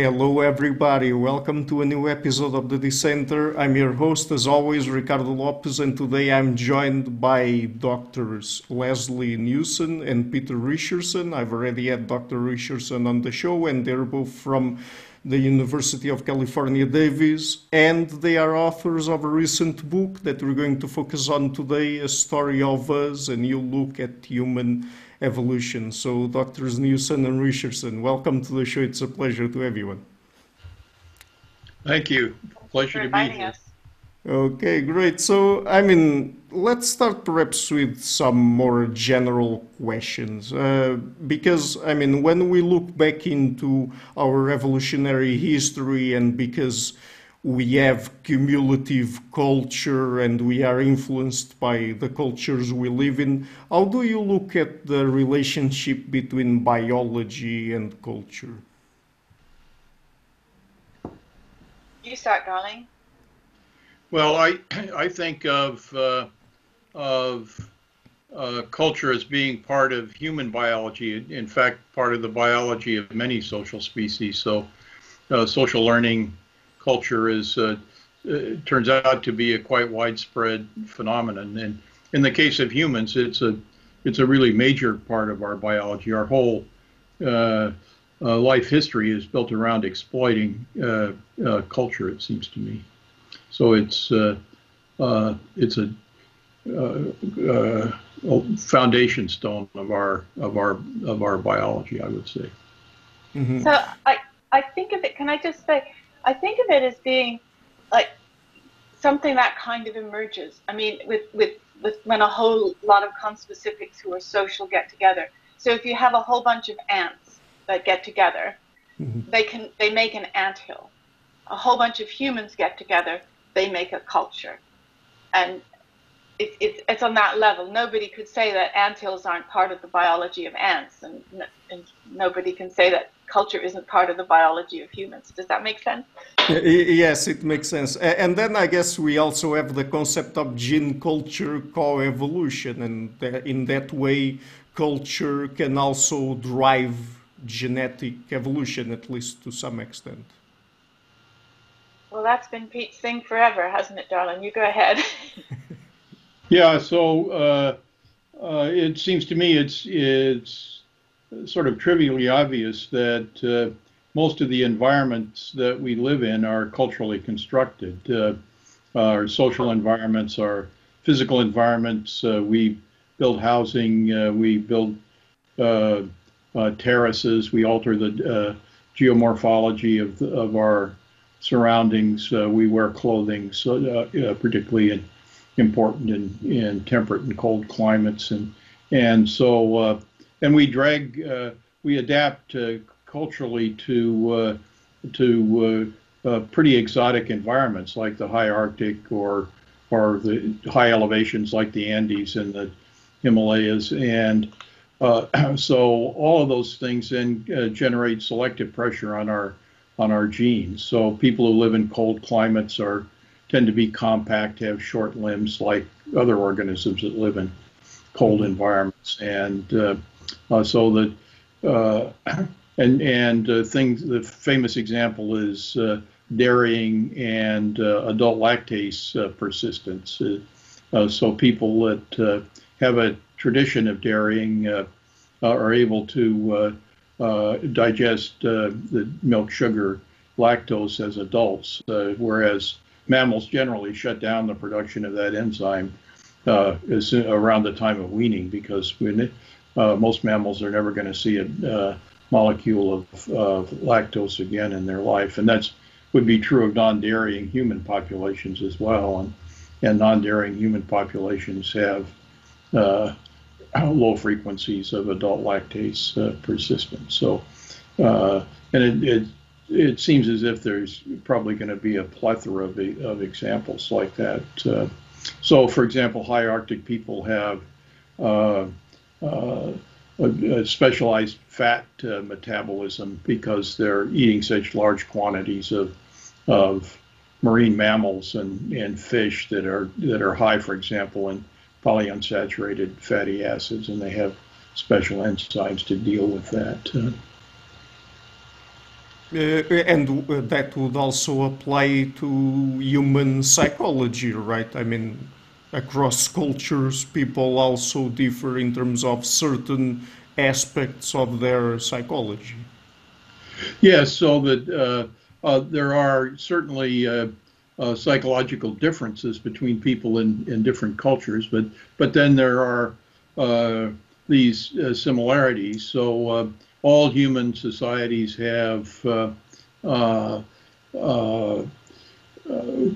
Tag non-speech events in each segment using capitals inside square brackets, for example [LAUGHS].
Hello, everybody. Welcome to a new episode of The Dissenter. I'm your host, as always, Ricardo Lopez, and today I'm joined by Doctors Lesley Newson and Peter Richerson. I've already had Dr. Richerson on the show, and they're both from the University of California, Davis, and they are authors of a recent book that we're going to focus on today A Story of Us, a new look at human evolution. So, Doctors Newson and Richerson, welcome to the show. It's a pleasure to everyone. Thank you. Pleasure to be here. Us. Okay, great. So, I mean, let's start perhaps with some more general questions. Uh, because, I mean, when we look back into our evolutionary history and because we have cumulative culture and we are influenced by the cultures we live in. How do you look at the relationship between biology and culture? You start, darling. Well, I I think of uh, of uh, culture as being part of human biology. In fact, part of the biology of many social species. So, uh, social learning culture is uh, uh, turns out to be a quite widespread phenomenon. And in the case of humans, it's a it's a really major part of our biology. Our whole uh, uh, life history is built around exploiting uh, uh, culture. It seems to me. So it's it's a, a, foundation stone of our of our of our biology. I would say. Mm-hmm. So I I think of it. Can I just say? I think of it as being like something that kind of emerges. I mean, with, with, with when a whole lot of conspecifics who are social get together. So if you have a whole bunch of ants that get together, mm-hmm. they can they make an ant hill. A whole bunch of humans get together, they make a culture. And it, it, it's on that level. Nobody could say that ant hills aren't part of the biology of ants, and, and nobody can say that culture isn't part of the biology of humans. Does that make sense? Yes, it makes sense. And then I guess we also have the concept of gene culture coevolution, and in that way, culture can also drive genetic evolution, at least to some extent. Well, that's been Pete's thing forever, hasn't it, darling? You go ahead. [LAUGHS] yeah, so uh, uh, it seems to me it's it's sort of trivially obvious that uh, most of the environments that we live in are culturally constructed. Uh, our social environments, our physical environments, uh, we build housing, uh, we build uh, uh, terraces, we alter the geomorphology of, of our surroundings, we wear clothing, so, particularly in, important in, in temperate and cold climates. And, and so and we drag, uh, we adapt uh, culturally to uh, to pretty exotic environments like the high Arctic or or the high elevations like the Andes and the Himalayas, and uh, [CLEARS THROAT] so all of those things then uh, generate selective pressure on our on our genes. So people who live in cold climates are tend to be compact, have short limbs like other organisms that live in cold environments, and uh, uh, so that uh, and and uh, things. The famous example is uh, dairying and uh, adult lactase uh, persistence. so people that have a tradition of dairying are able to digest the milk sugar lactose as adults, whereas mammals generally shut down the production of that enzyme uh, around the time of weaning because when uh, most mammals are never going to see a uh, molecule of, of, lactose again in their life, and that's would be true of non-dairying human populations as well. And, and non-dairying human populations have uh, low frequencies of adult lactase uh, persistence. So, uh, and it, it it seems as if there's probably going to be a plethora of, of examples like that. Uh, so, for example, high Arctic people have uh, uh, specialized fat uh, metabolism because they're eating such large quantities of of marine mammals and, and fish that are that are high, for example, in polyunsaturated fatty acids, and they have special enzymes to deal with that. Uh, Uh, and uh, that would also apply to human psychology, right? I mean, across cultures, people also differ in terms of certain aspects of their psychology. Yes, so that uh, uh, there are certainly uh, uh psychological differences between people in, in different cultures, but but then there are uh, these uh, similarities. So all human societies have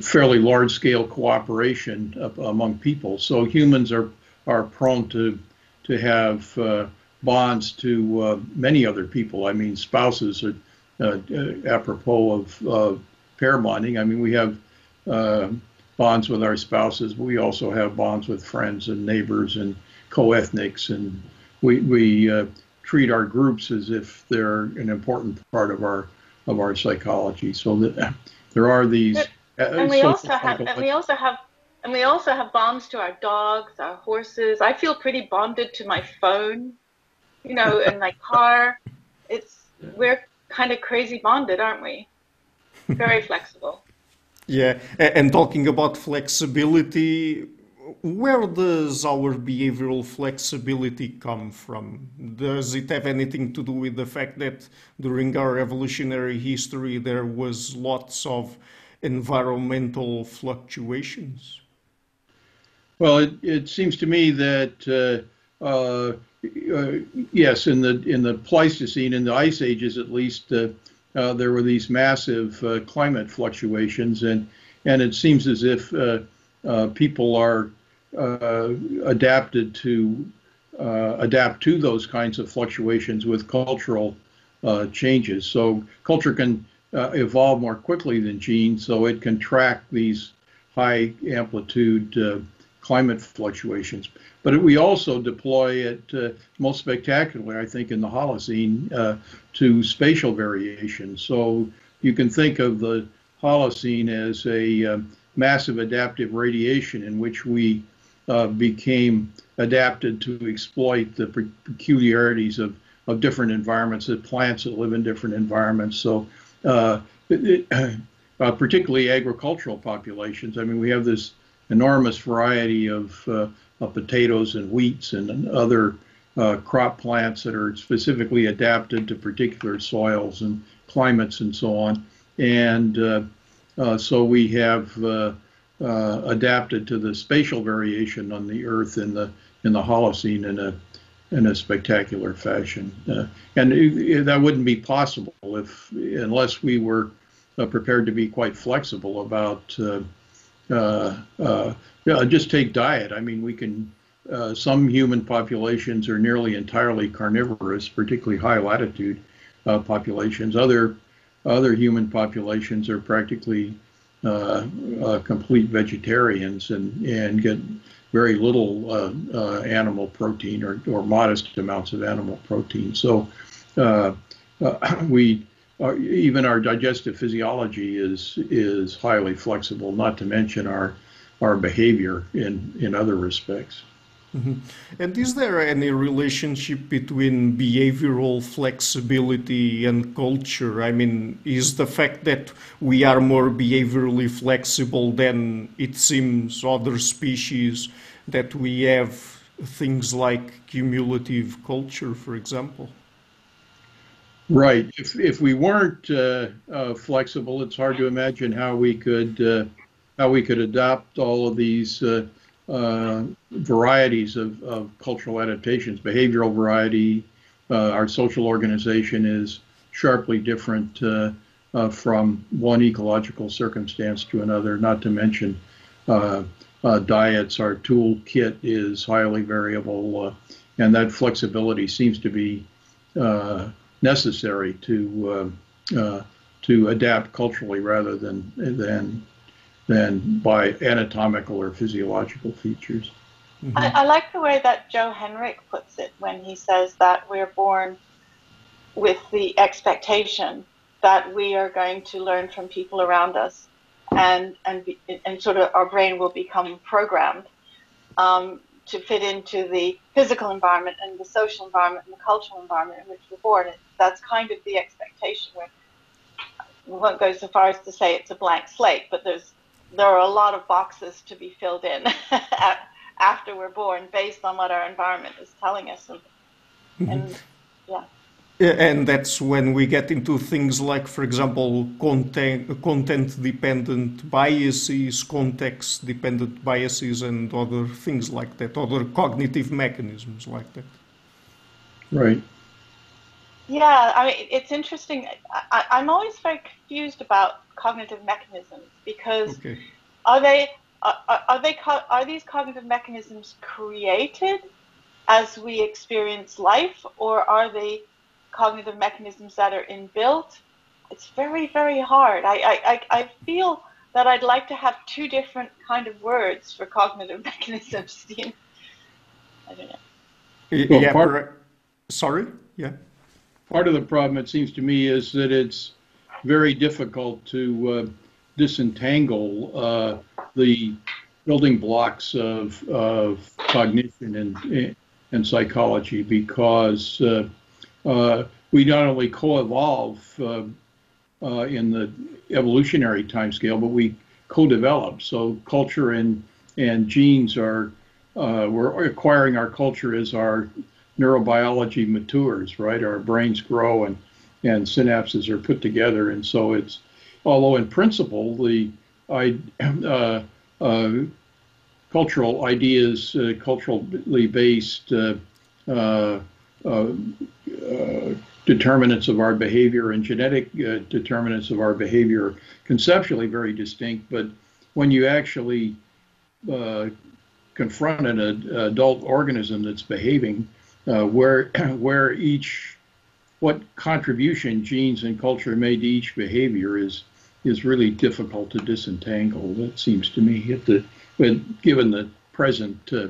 fairly large scale cooperation among people. So humans are are prone to to have uh, bonds to uh, many other people. I mean, spouses are uh, uh apropos of uh, pair bonding. I mean, we have uh, bonds with our spouses, but we also have bonds with friends and neighbors and co-ethnics, and we we treat our groups as if they're an important part of our of our psychology. So that there are these uh, and we also have, and we also have, and we also have bonds to our dogs, our horses. I feel pretty bonded to my phone, you know, and my [LAUGHS] car. It's we're kind of crazy bonded, aren't we? Very [LAUGHS] flexible. Yeah, and talking about flexibility, where does our behavioral flexibility come from? Does it have anything to do with the fact that during our evolutionary history there was lots of environmental fluctuations? Well, it, it seems to me that uh, uh, uh, yes, in the in the Pleistocene, in the ice ages at least, uh, uh, there were these massive uh, climate fluctuations, and and it seems as if people are adapted to adapt to those kinds of fluctuations with cultural changes. So culture can uh, evolve more quickly than genes, so it can track these high amplitude uh, climate fluctuations. But we also deploy it uh, most spectacularly, I think, in the Holocene uh, to spatial variation. So you can think of the Holocene as a uh, massive adaptive radiation in which we uh, became adapted to exploit the peculiarities of, of different environments, of plants that live in different environments. So uh, uh, particularly agricultural populations. I mean, we have this enormous variety of, uh, of potatoes and wheats and other crop plants that are specifically adapted to particular soils and climates and so on. And so we have adapted to the spatial variation on the Earth in the in the Holocene in a in a spectacular fashion. Uh, and it, that wouldn't be possible if, unless we were uh, prepared to be quite flexible about, uh, uh, uh just take diet. I mean, we can. Uh, some human populations are nearly entirely carnivorous, particularly high latitude populations. Other other human populations are practically complete vegetarians and and get very little uh, uh, animal protein or, or modest amounts of animal protein. So uh, uh [CLEARS THROAT] we uh, even our digestive physiology is is highly flexible. Not to mention our our behavior in in other respects. Mm-hmm. And is there any relationship between behavioral flexibility and culture? I mean, is the fact that we are more behaviorally flexible than it seems other species that we have things like cumulative culture, for example? Right. If, if we weren't uh, uh, flexible, it's hard to imagine how we could uh, how we could adopt all of these uh, uh, varieties of, of cultural adaptations, behavioral variety. Uh, our social organization is sharply different uh, uh, from one ecological circumstance to another, not to mention uh, diets. Our toolkit is highly variable, and that flexibility seems to be necessary to to adapt culturally rather than than than by anatomical or physiological features. Mm-hmm. I, I, like the way that Joe Henrich puts it when he says that we're born with the expectation that we are going to learn from people around us, and and be, and sort of our brain will become programmed um, to fit into the physical environment and the social environment and the cultural environment in which we're born. It, that's kind of the expectation. We're won't go so far as to say it's a blank slate, but there's there are a lot of boxes to be filled in [LAUGHS] after we're born based on what our environment is telling us. And, mm-hmm. and yeah. And that's when we get into things like, for example, content, content dependent biases, context dependent biases, and other things like that, other cognitive mechanisms like that. Right. Yeah, I mean, it's interesting. I, am always very confused about cognitive mechanisms because okay. are they are, are they are these cognitive mechanisms created as we experience life, or are they cognitive mechanisms that are inbuilt? It's very very hard. I I, I feel that I'd like to have two different kind of words for cognitive [LAUGHS] mechanisms. I don't know. Yeah. Part, sorry. Yeah. Part of the problem, it seems to me, is that it's very difficult to uh, disentangle uh, the building blocks of, of cognition and, and psychology because uh, uh we not only co-evolve uh, uh, in the evolutionary timescale, but we co-develop. So culture and and genes are we're acquiring our culture as our neurobiology matures, right? Our brains grow and and synapses are put together, and so it's although in principle the I, uh, uh, cultural ideas, uh, culturally based uh, uh, uh, determinants of our behavior and genetic determinants of our behavior conceptually very distinct, but when you actually confront an adult organism that's behaving, where [CLEARS THROAT] where each what contribution genes and culture made to each behavior is is really difficult to disentangle. It seems to me, at the given the present uh,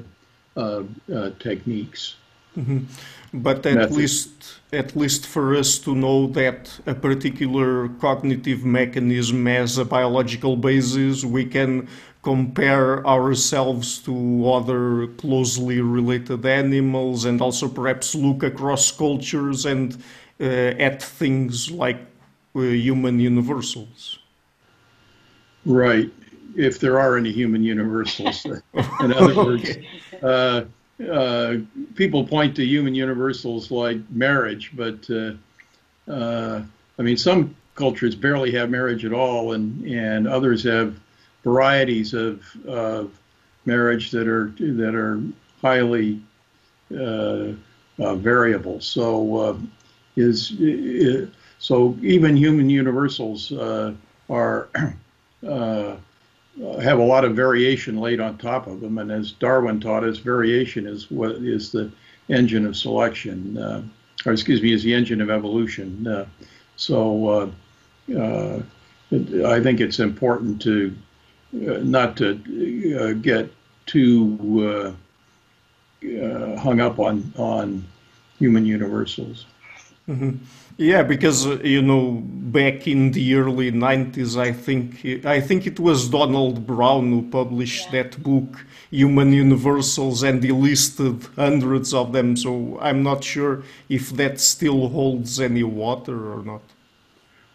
uh, uh, techniques. Mm-hmm. But at least, at least for us to know that a particular cognitive mechanism has a biological basis, we can compare ourselves to other closely related animals, and also perhaps look across cultures and uh, at things like uh, human universals. Right. If there are any human universals. [LAUGHS] In other words, uh, uh, people point to human universals like marriage, but uh, uh, I mean, some cultures barely have marriage at all, and, and others have varieties of, of marriage that are that are highly uh, uh, variable. So is, is, so even human universals are [CLEARS THROAT] uh, have a lot of variation laid on top of them. And as Darwin taught us, variation is what is the engine of selection, uh, or excuse me, is the engine of evolution. Uh, so uh, uh I think it's important to uh, not to get too hung up on on human universals. Mm-hmm. Yeah, because uh, you know, back in the early '90s, I think I think it was Donald Brown who published that book, Human Universals, and he listed hundreds of them. So I'm not sure if that still holds any water or not.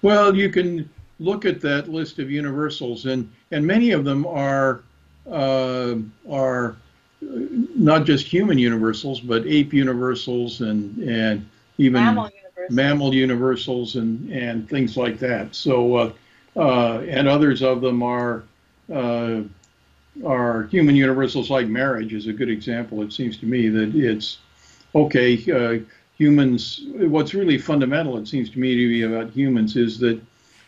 Well, you can look at that list of universals, and and many of them are uh, are not just human universals, but ape universals and and even mammal mammal universals and, and things like that. So, uh, uh, and others of them are uh, are human universals like marriage is a good example. It seems to me that it's okay. Uh, humans, what's really fundamental, it seems to me to be about humans is that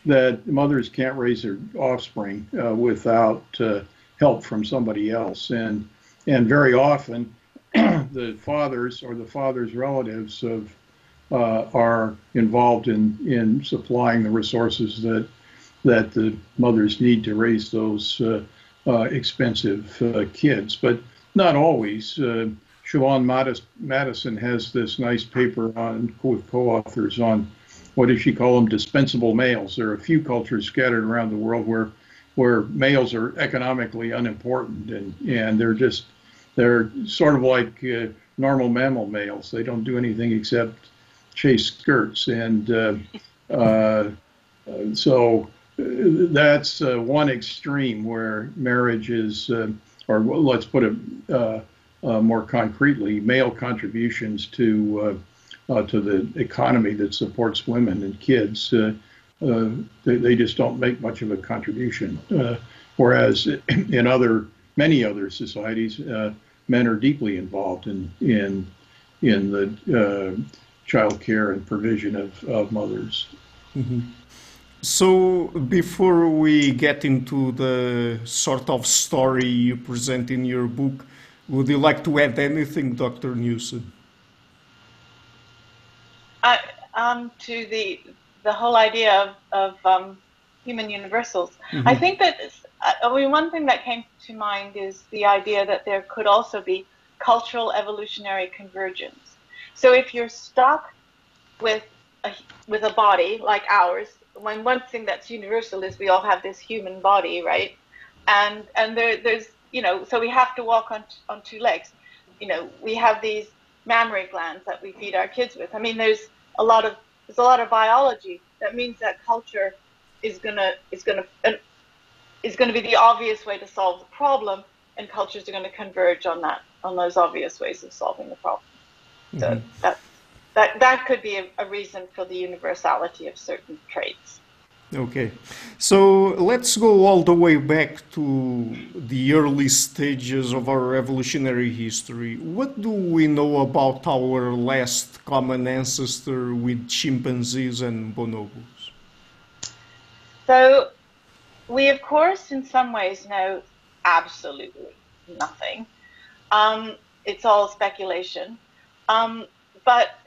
that mothers can't raise their offspring uh, without uh, help from somebody else, and and very often [CLEARS THROAT] the fathers or the father's relatives of uh, are involved in, in supplying the resources that that the mothers need to raise those uh, uh, expensive uh, kids, but not always. Siobhan Mattison has this nice paper on with co-authors on what does she call them dispensable males. There are a few cultures scattered around the world where where males are economically unimportant and and they're just they're sort of like uh, normal mammal males. They don't do anything except chase skirts and uh, [LAUGHS] uh, so uh, that's uh, one extreme where marriage is, uh, or let's put it more concretely, male contributions to Uh, to the economy that supports women and kids. Uh, uh, they, they, just don't make much of a contribution. whereas in other many other societies, men are deeply involved in in in the uh, child care and provision of, of mothers. Mm-hmm. So, before we get into the sort of story you present in your book, would you like to add anything, Dr. Newson? Uh, um, to the the whole idea of, of um, human universals, mm-hmm. I think that I mean one thing that came to mind is the idea that there could also be cultural evolutionary convergence. So if you're stuck with a, with a body like ours, when one thing that's universal is we all have this human body, right? And and there, there's you know so we have to walk on on two legs. You know we have these mammary glands that we feed our kids with. I mean there's a lot of there's a lot of biology that means that culture is gonna is gonna is going to be the obvious way to solve the problem, and cultures are going to converge on that on those obvious ways of solving the problem. So mm-hmm. that that that could be a, a reason for the universality of certain traits. Okay, so let's go all the way back to the early stages of our evolutionary history. What do we know about our last common ancestor with chimpanzees and bonobos? So, we of course, in some ways, know absolutely nothing. Um, it's all speculation. Um, but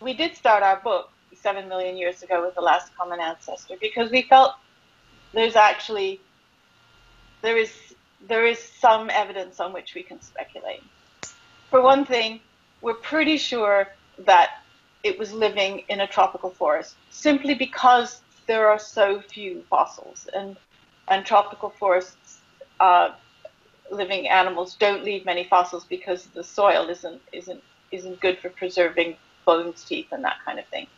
we did start our book seven million years ago with the last common ancestor because we felt there's actually there is there is some evidence on which we can speculate. For one thing, we're pretty sure that it was living in a tropical forest simply because there are so few fossils and and tropical forests uh, living animals don't leave many fossils because the soil isn't isn't isn't good for preserving bones, teeth, and that kind of thing.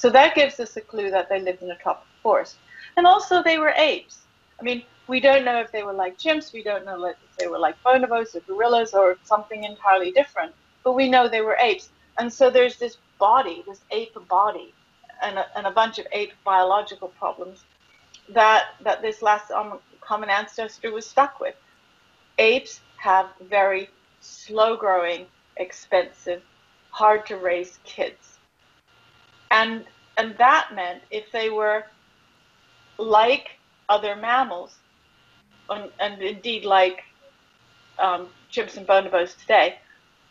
So that gives us a clue that they lived in a tropical forest. And also they were apes. I mean, we don't know if they were like chimps, we don't know if they were like bonobos or gorillas or something entirely different, but we know they were apes. And so there's this body, this ape body, and a, and a bunch of ape biological problems that, that this last um, common ancestor was stuck with apes have very slow growing, expensive, hard to raise kids. And and that meant if they were like other mammals, and, and indeed like um, chimps and bonobos today,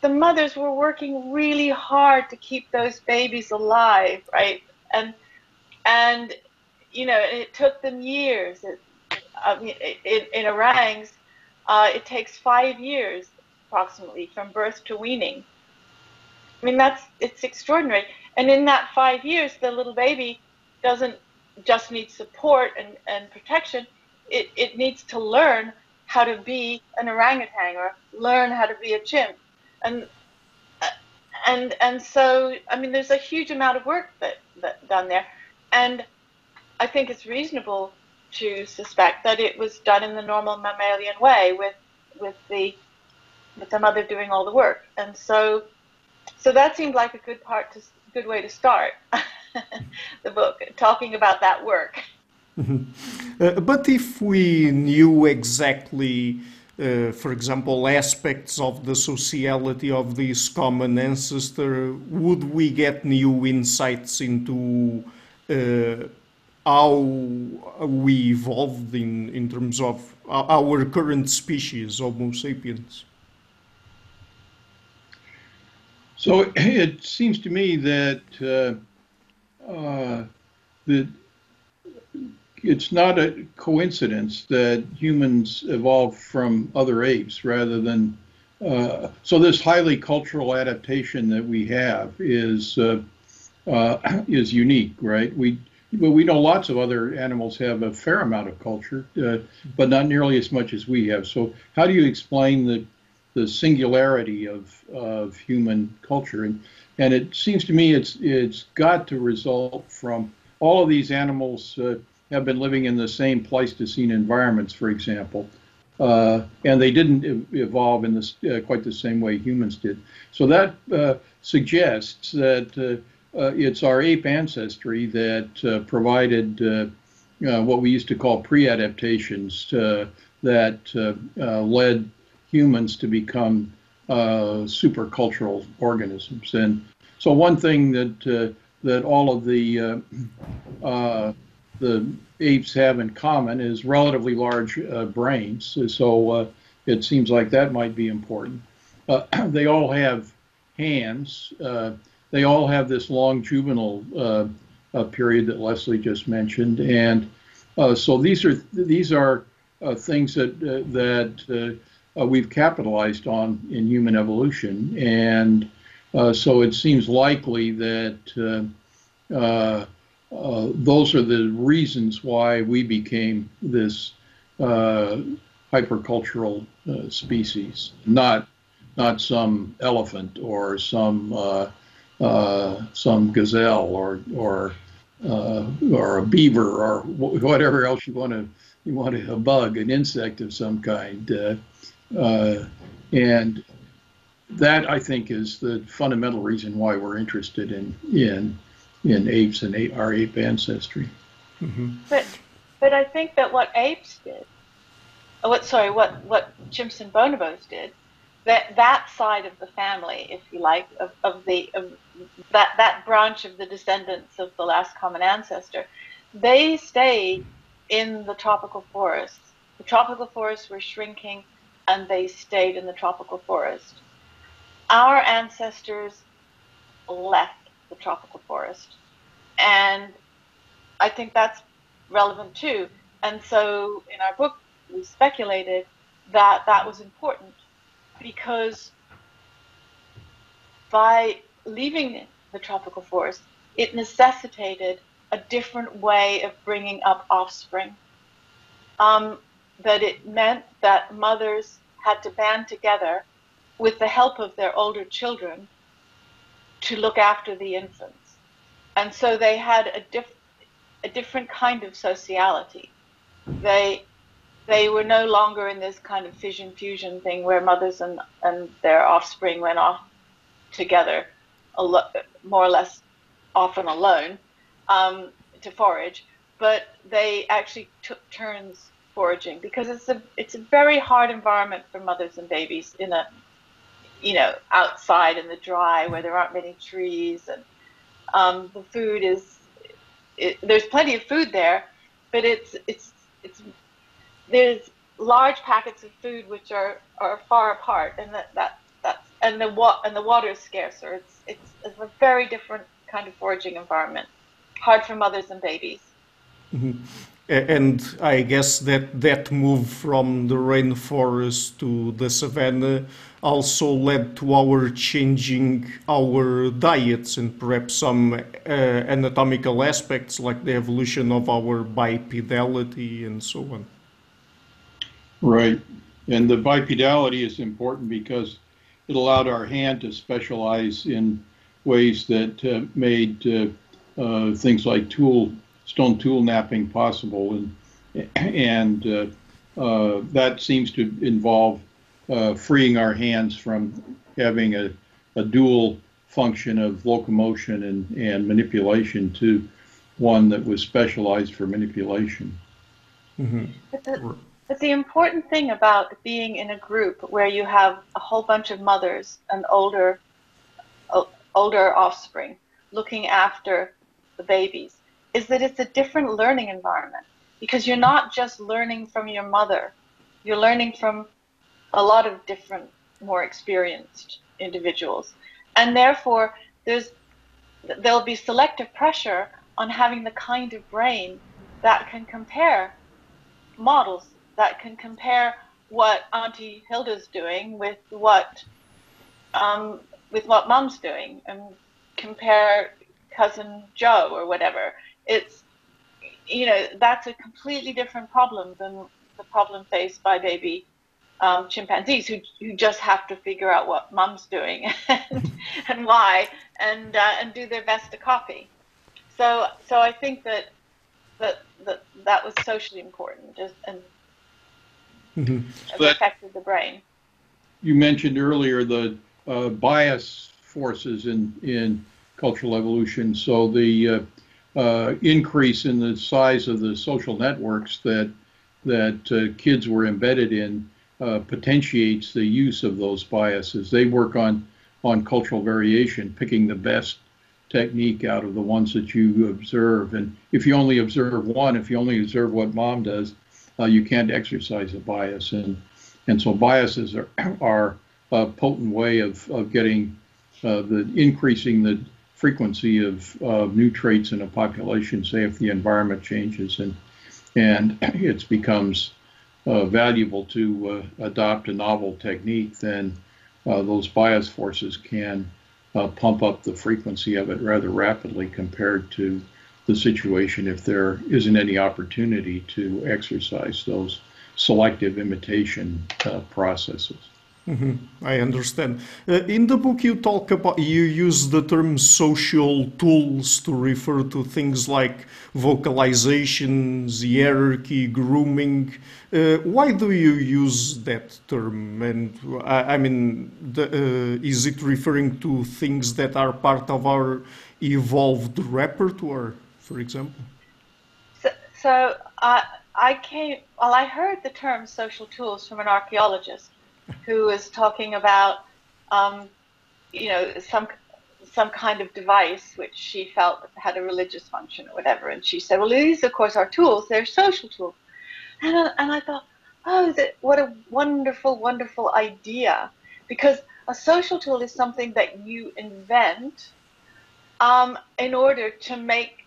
the mothers were working really hard to keep those babies alive, right? And and you know, it took them years. It, I mean, in, in orangs, uh, it takes five years approximately from birth to weaning. I mean, that's it's extraordinary. And in that five years, the little baby doesn't just need support and, and protection. It, it needs to learn how to be an orangutan or learn how to be a chimp. And and and so I mean, there's a huge amount of work that, that done there. And I think it's reasonable to suspect that it was done in the normal mammalian way with with the with the mother doing all the work. And so so that seemed like a good part to good way to start [LAUGHS] the book, talking about that work. Uh, but if we knew exactly, uh, for example, aspects of the sociality of this common ancestor, would we get new insights into uh, how we evolved in, in terms of our current species, Homo sapiens? So [CLEARS THROAT] it seems to me that uh, uh, that it's not a coincidence that humans evolved from other apes rather than. Uh, so this highly cultural adaptation that we have is uh, uh, [CLEARS THROAT] is unique, right? We well, we know lots of other animals have a fair amount of culture, uh, but not nearly as much as we have. So, how do you explain the the singularity of of human culture? And and it seems to me it's it's got to result from all of these animals uh, have been living in the same Pleistocene environments, for example. Uh, and they didn't evolve in this, uh, quite the same way humans did. So that uh, suggests that uh, uh, it's our ape ancestry that provided what we used to call pre-adaptations that led humans to become supercultural organisms. And so one thing that that all of the the apes have in common is relatively large uh, brains. So uh, it seems like that might be important. Uh, [CLEARS THROAT] they all have hands. Uh, they all have this long juvenile uh, period that Lesley just mentioned, and so these are these are things that that we've capitalized on in human evolution, and so it seems likely that. Uh, those are the reasons why we became this uh, hypercultural uh, species, not not some elephant or some uh, uh, some gazelle or or or a beaver or whatever else you want to you want a bug, an insect of some kind, and that I think is the fundamental reason why we're interested in in in apes and our ape ancestry. Mm-hmm. But but I think that what apes did, what sorry, what what chimps and bonobos did, that that side of the family, if you like, of, of the of that that branch of the descendants of the last common ancestor, they stayed in the tropical forests. The tropical forests were shrinking, and they stayed in the tropical forest. Our ancestors left the tropical forest. And I think that's relevant too. And so in our book, we speculated that that was important because by leaving the tropical forest, it necessitated a different way of bringing up offspring. Um, that it meant that mothers had to band together with the help of their older children to look after the infants. And so they had a, diff- a different kind of sociality. They, they were no longer in this kind of fission fusion thing where mothers and, and their offspring went off together, more or less often alone, um, to forage, but they actually took turns foraging because it's a it's a very hard environment for mothers and babies in a you know, outside in the dry where there aren't many trees and um, the food is it, there's plenty of food there, but it's it's it's there's large packets of food which are, are far apart, and that, that that's and the wa- and the water is scarcer. It's, it's it's a very different kind of foraging environment, hard for mothers and babies. Mm-hmm. And I guess that that move from the rainforest to the savanna also led to our changing our diets and perhaps some uh, anatomical aspects like the evolution of our bipedality and so on. Right. And the bipedality is important because it allowed our hand to specialize in ways that uh, made uh, uh things like tool stone tool knapping possible and and uh, uh, that seems to involve uh, freeing our hands from having a, a dual function of locomotion and, and manipulation to one that was specialized for manipulation. Mm-hmm. But, the, but the important thing about being in a group where you have a whole bunch of mothers and older, older offspring looking after the babies is that it's a different learning environment because you're not just learning from your mother, you're learning from a lot of different, more experienced individuals. And therefore, there's there'll be selective pressure on having the kind of brain that can compare models, that can compare what Auntie Hilda's doing with what um, with what Mom's doing, and compare cousin Joe or whatever. It's you know that's a completely different problem than the problem faced by baby um, chimpanzees who, who just have to figure out what mom's doing [LAUGHS] and, and why and, uh, and do their best to copy. so so I think that that that, that was socially important and mm-hmm. affected the brain. You mentioned earlier the uh, bias forces in in cultural evolution. So the uh, uh, increase in the size of the social networks that that uh, kids were embedded in uh, potentiates the use of those biases. They work on on cultural variation, picking the best technique out of the ones that you observe. And if you only observe one, if you only observe what mom does, uh, you can't exercise a bias. And and so biases are are a potent way of of getting uh, the increasing the frequency of new traits in a population, say if the environment changes and and [CLEARS THROAT] it becomes uh, valuable to uh, adopt a novel technique, then uh, those bias forces can uh, pump up the frequency of it rather rapidly compared to the situation if there isn't any opportunity to exercise those selective imitation uh, processes. Mm-hmm. I understand. Uh, in the book, you talk about you use the term social tools to refer to things like vocalizations, hierarchy, grooming. Uh, why do you use that term? And I, I mean, the, uh, is it referring to things that are part of our evolved repertoire, for example? So, so I came. Well, I heard the term social tools from an archaeologist who was talking about, um, you know, some some kind of device which she felt had a religious function or whatever. And she said, well, these, of course, are tools. They're social tools. And, uh, and I thought, oh, that, what a wonderful, wonderful idea. Because a social tool is something that you invent um, in order to make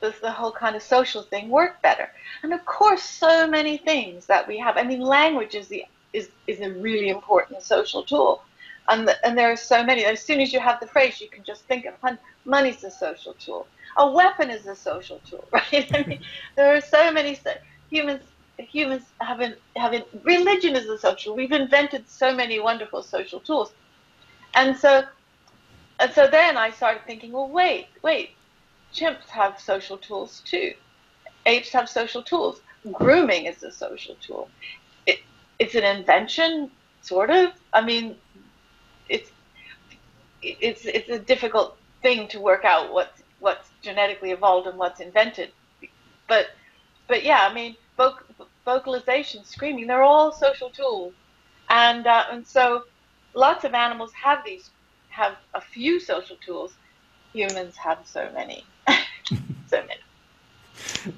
the whole kind of social thing work better. And of course, so many things that we have. I mean, language is the is, is a really important social tool. And, the, and there are so many. As soon as you have the phrase, you can just think of money. Money's a social tool. A weapon is a social tool, [LAUGHS] right? I mean, there are so many humans. Humans haven't haven't religion is a social. We've invented so many wonderful social tools, and so and so then I started thinking, well, wait, wait, chimps have social tools too. Apes have social tools. Grooming is a social tool it's an invention, sort of. I mean, it's it's it's a difficult thing to work out what's what's genetically evolved and what's invented. But but yeah, I mean, voc- vocalization, screaming, they're all social tools, and uh, and so lots of animals have these have a few social tools. Humans have so many, [LAUGHS] so many.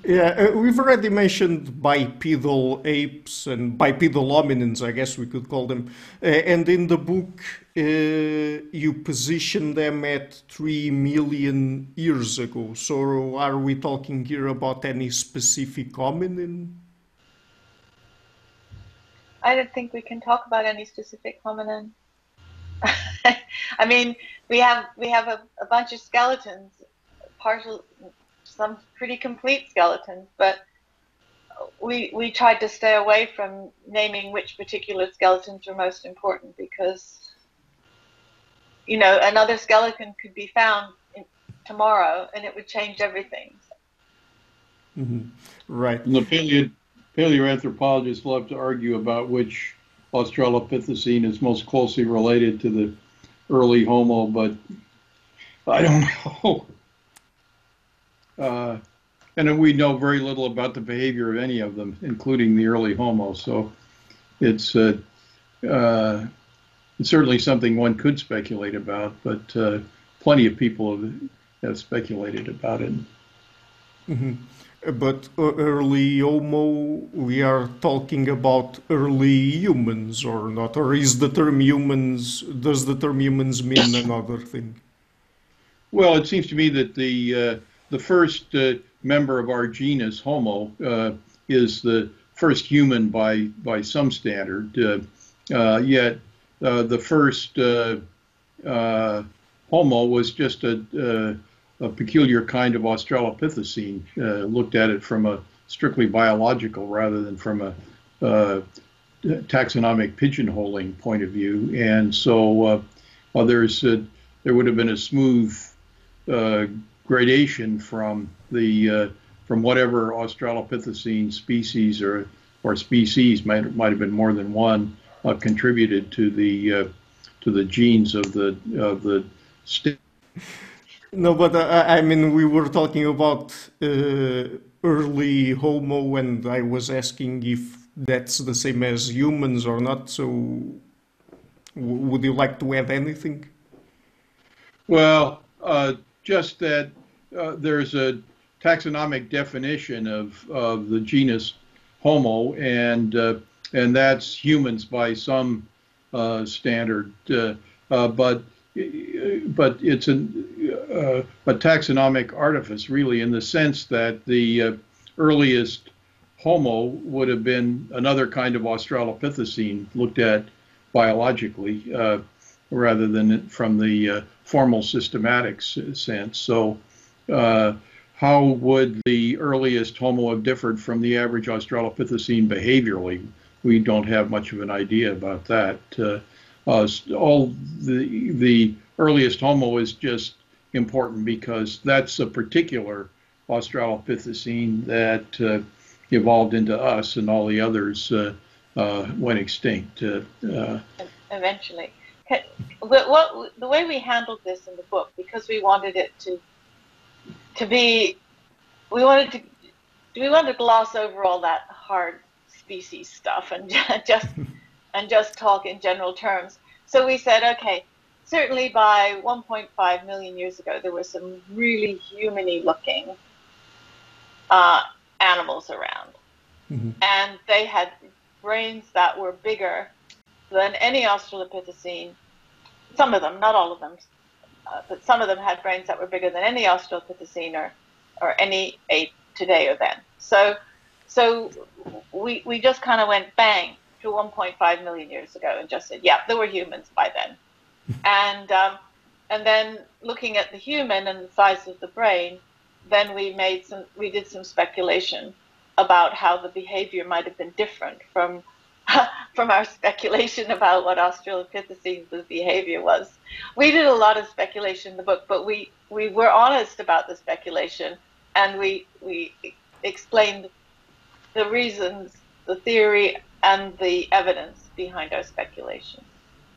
Yeah, uh, we've already mentioned bipedal apes and bipedal hominins, I guess we could call them. Uh, and in the book, uh, you position them at 3 million years ago. So are we talking here about any specific hominin? I don't think we can talk about any specific hominin. [LAUGHS] I mean, we have we have a, a bunch of skeletons, partial some pretty complete skeletons, but we we tried to stay away from naming which particular skeletons are most important because you know another skeleton could be found in, tomorrow and it would change everything. Mm-hmm. Right. And the paleo paleoanthropologists love to argue about which Australopithecine is most closely related to the early Homo, but I don't [LAUGHS] know. Uh, and we know very little about the behavior of any of them, including the early Homo. So it's uh, uh, it's certainly something one could speculate about, but uh, plenty of people have, have speculated about it. Mm-hmm. But early Homo, we are talking about early humans or not? Or is the term humans, does the term humans mean another thing? Well, it seems to me that the uh, the first uh, member of our genus, Homo, uh, is the first human by by some standard. Uh, uh yet uh, the first uh, Homo was just a, a, peculiar kind of Australopithecine. looked at it from a strictly biological rather than from a taxonomic pigeonholing point of view. And so there's there would have been a smooth gradation from the uh, from whatever Australopithecine species or or species might might have been more than one uh, contributed to the uh, to the genes of the of the. No, but uh, I mean, we were talking about uh, early Homo, and I was asking if that's the same as humans or not. So, would you like to add anything? Well, uh, just that uh, there's a taxonomic definition of, of the genus Homo, and uh, and that's humans by some uh, standard. Uh, uh, but but it's a, a taxonomic artifice, really, in the sense that the earliest Homo would have been another kind of Australopithecine looked at biologically uh, rather than from the uh, formal systematic sense. So, uh, how would the earliest Homo have differed from the average Australopithecine behaviorally? We don't have much of an idea about that. Uh, uh, all the the earliest Homo is just important because that's a particular Australopithecine that uh, evolved into us, and all the others uh, uh, went extinct. Uh, Eventually, what, what, the way we handled this in the book, because we wanted it to to be, we wanted to we wanted to gloss over all that hard species stuff and [LAUGHS] just and just talk in general terms. So we said, okay, certainly by 1.5 million years ago, there were some really humany looking uh, animals around. Mm-hmm. And they had brains that were bigger than any Australopithecine. Some of them, not all of them, uh, but some of them had brains that were bigger than any Australopithecine or, or any ape today or then. So, so we, we just kind of went bang to 1.5 million years ago and just said, yeah, there were humans by then. [LAUGHS] and, um, and then looking at the human and the size of the brain, then we made some, we did some speculation about how the behavior might have been different from [LAUGHS] from our speculation about what Australopithecine's behavior was. We did a lot of speculation in the book, but we, we were honest about the speculation and we we explained the reasons, the theory, and the evidence behind our speculation.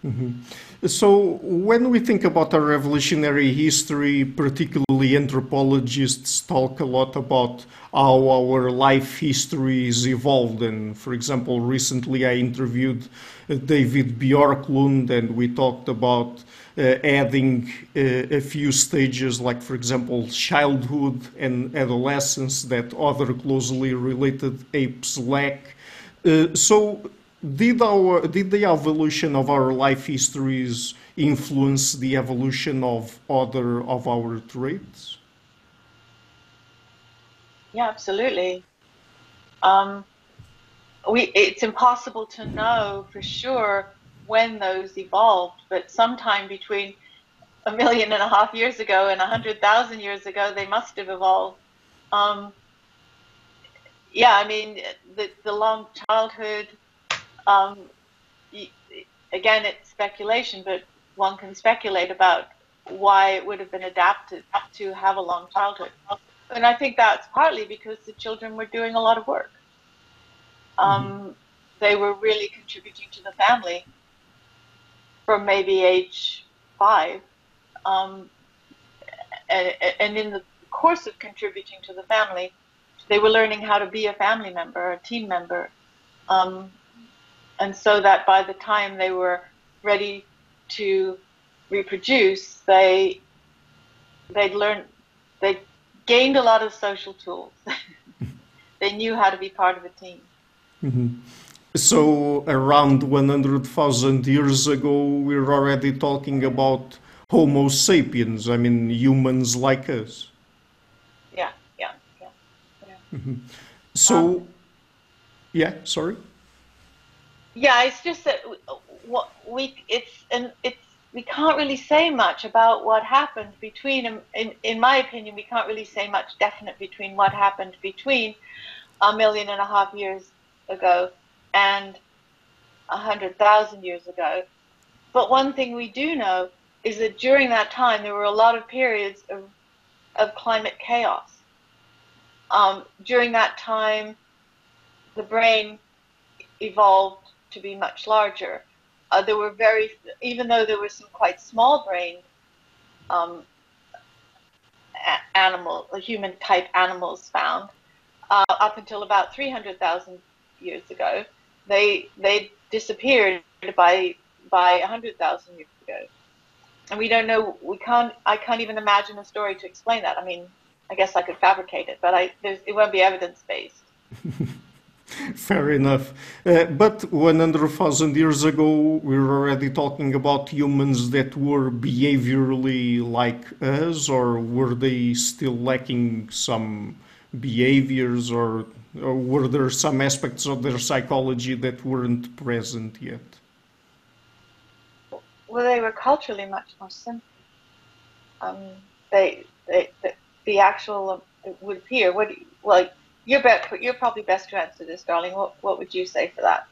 Mm-hmm. So, when we think about our evolutionary history, particularly anthropologists talk a lot about how our life histories evolved. And, for example, recently I interviewed uh, David Bjorklund, and we talked about uh, adding uh, a few stages, like, for example, childhood and adolescence, that other closely related apes lack. Uh, so, did our did the evolution of our life histories influence the evolution of other of our traits? Yeah, absolutely. Um, we it's impossible to know for sure when those evolved, but sometime between a million and a half years ago and a hundred thousand years ago, they must have evolved. Um, yeah, I mean the the long childhood um, again, it's speculation, but one can speculate about why it would have been adapted to have a long childhood. And I think that's partly because the children were doing a lot of work. Um, mm-hmm. They were really contributing to the family from maybe age five. Um, and, and in the course of contributing to the family, they were learning how to be a family member, a team member, um, and so that by the time they were ready to reproduce, they they'd learned they gained a lot of social tools. [LAUGHS] they knew how to be part of a team. Mm-hmm. So around 100,000 years ago, we we're already talking about Homo sapiens. I mean, humans like us. Yeah, yeah, yeah. yeah. Mm-hmm. So, um, yeah, sorry yeah, it's just that what we it's and it's we can't really say much about what happened between in in my opinion we can't really say much definite between what happened between a million and a half years ago and a hundred thousand years ago but one thing we do know is that during that time there were a lot of periods of of climate chaos. Um, during that time, the brain evolved to be much larger. Uh, there were very, even though there were some quite small brain um, animal, human type animals found, uh, up until about 300,000 years ago, they they disappeared by by 100,000 years ago, and we don't know. We can't. I can't even imagine a story to explain that. I mean, I guess I could fabricate it, but I it won't be evidence based. [LAUGHS] [LAUGHS] Fair enough. Uh, but 100,000 years ago, we were already talking about humans that were behaviorally like us, or were they still lacking some behaviors, or, or were there some aspects of their psychology that weren't present yet? Well, they were culturally much more simple. Um, they, they, the, the actual uh, would appear. What, like you're you're probably best to answer this, darling. What what would you say for that?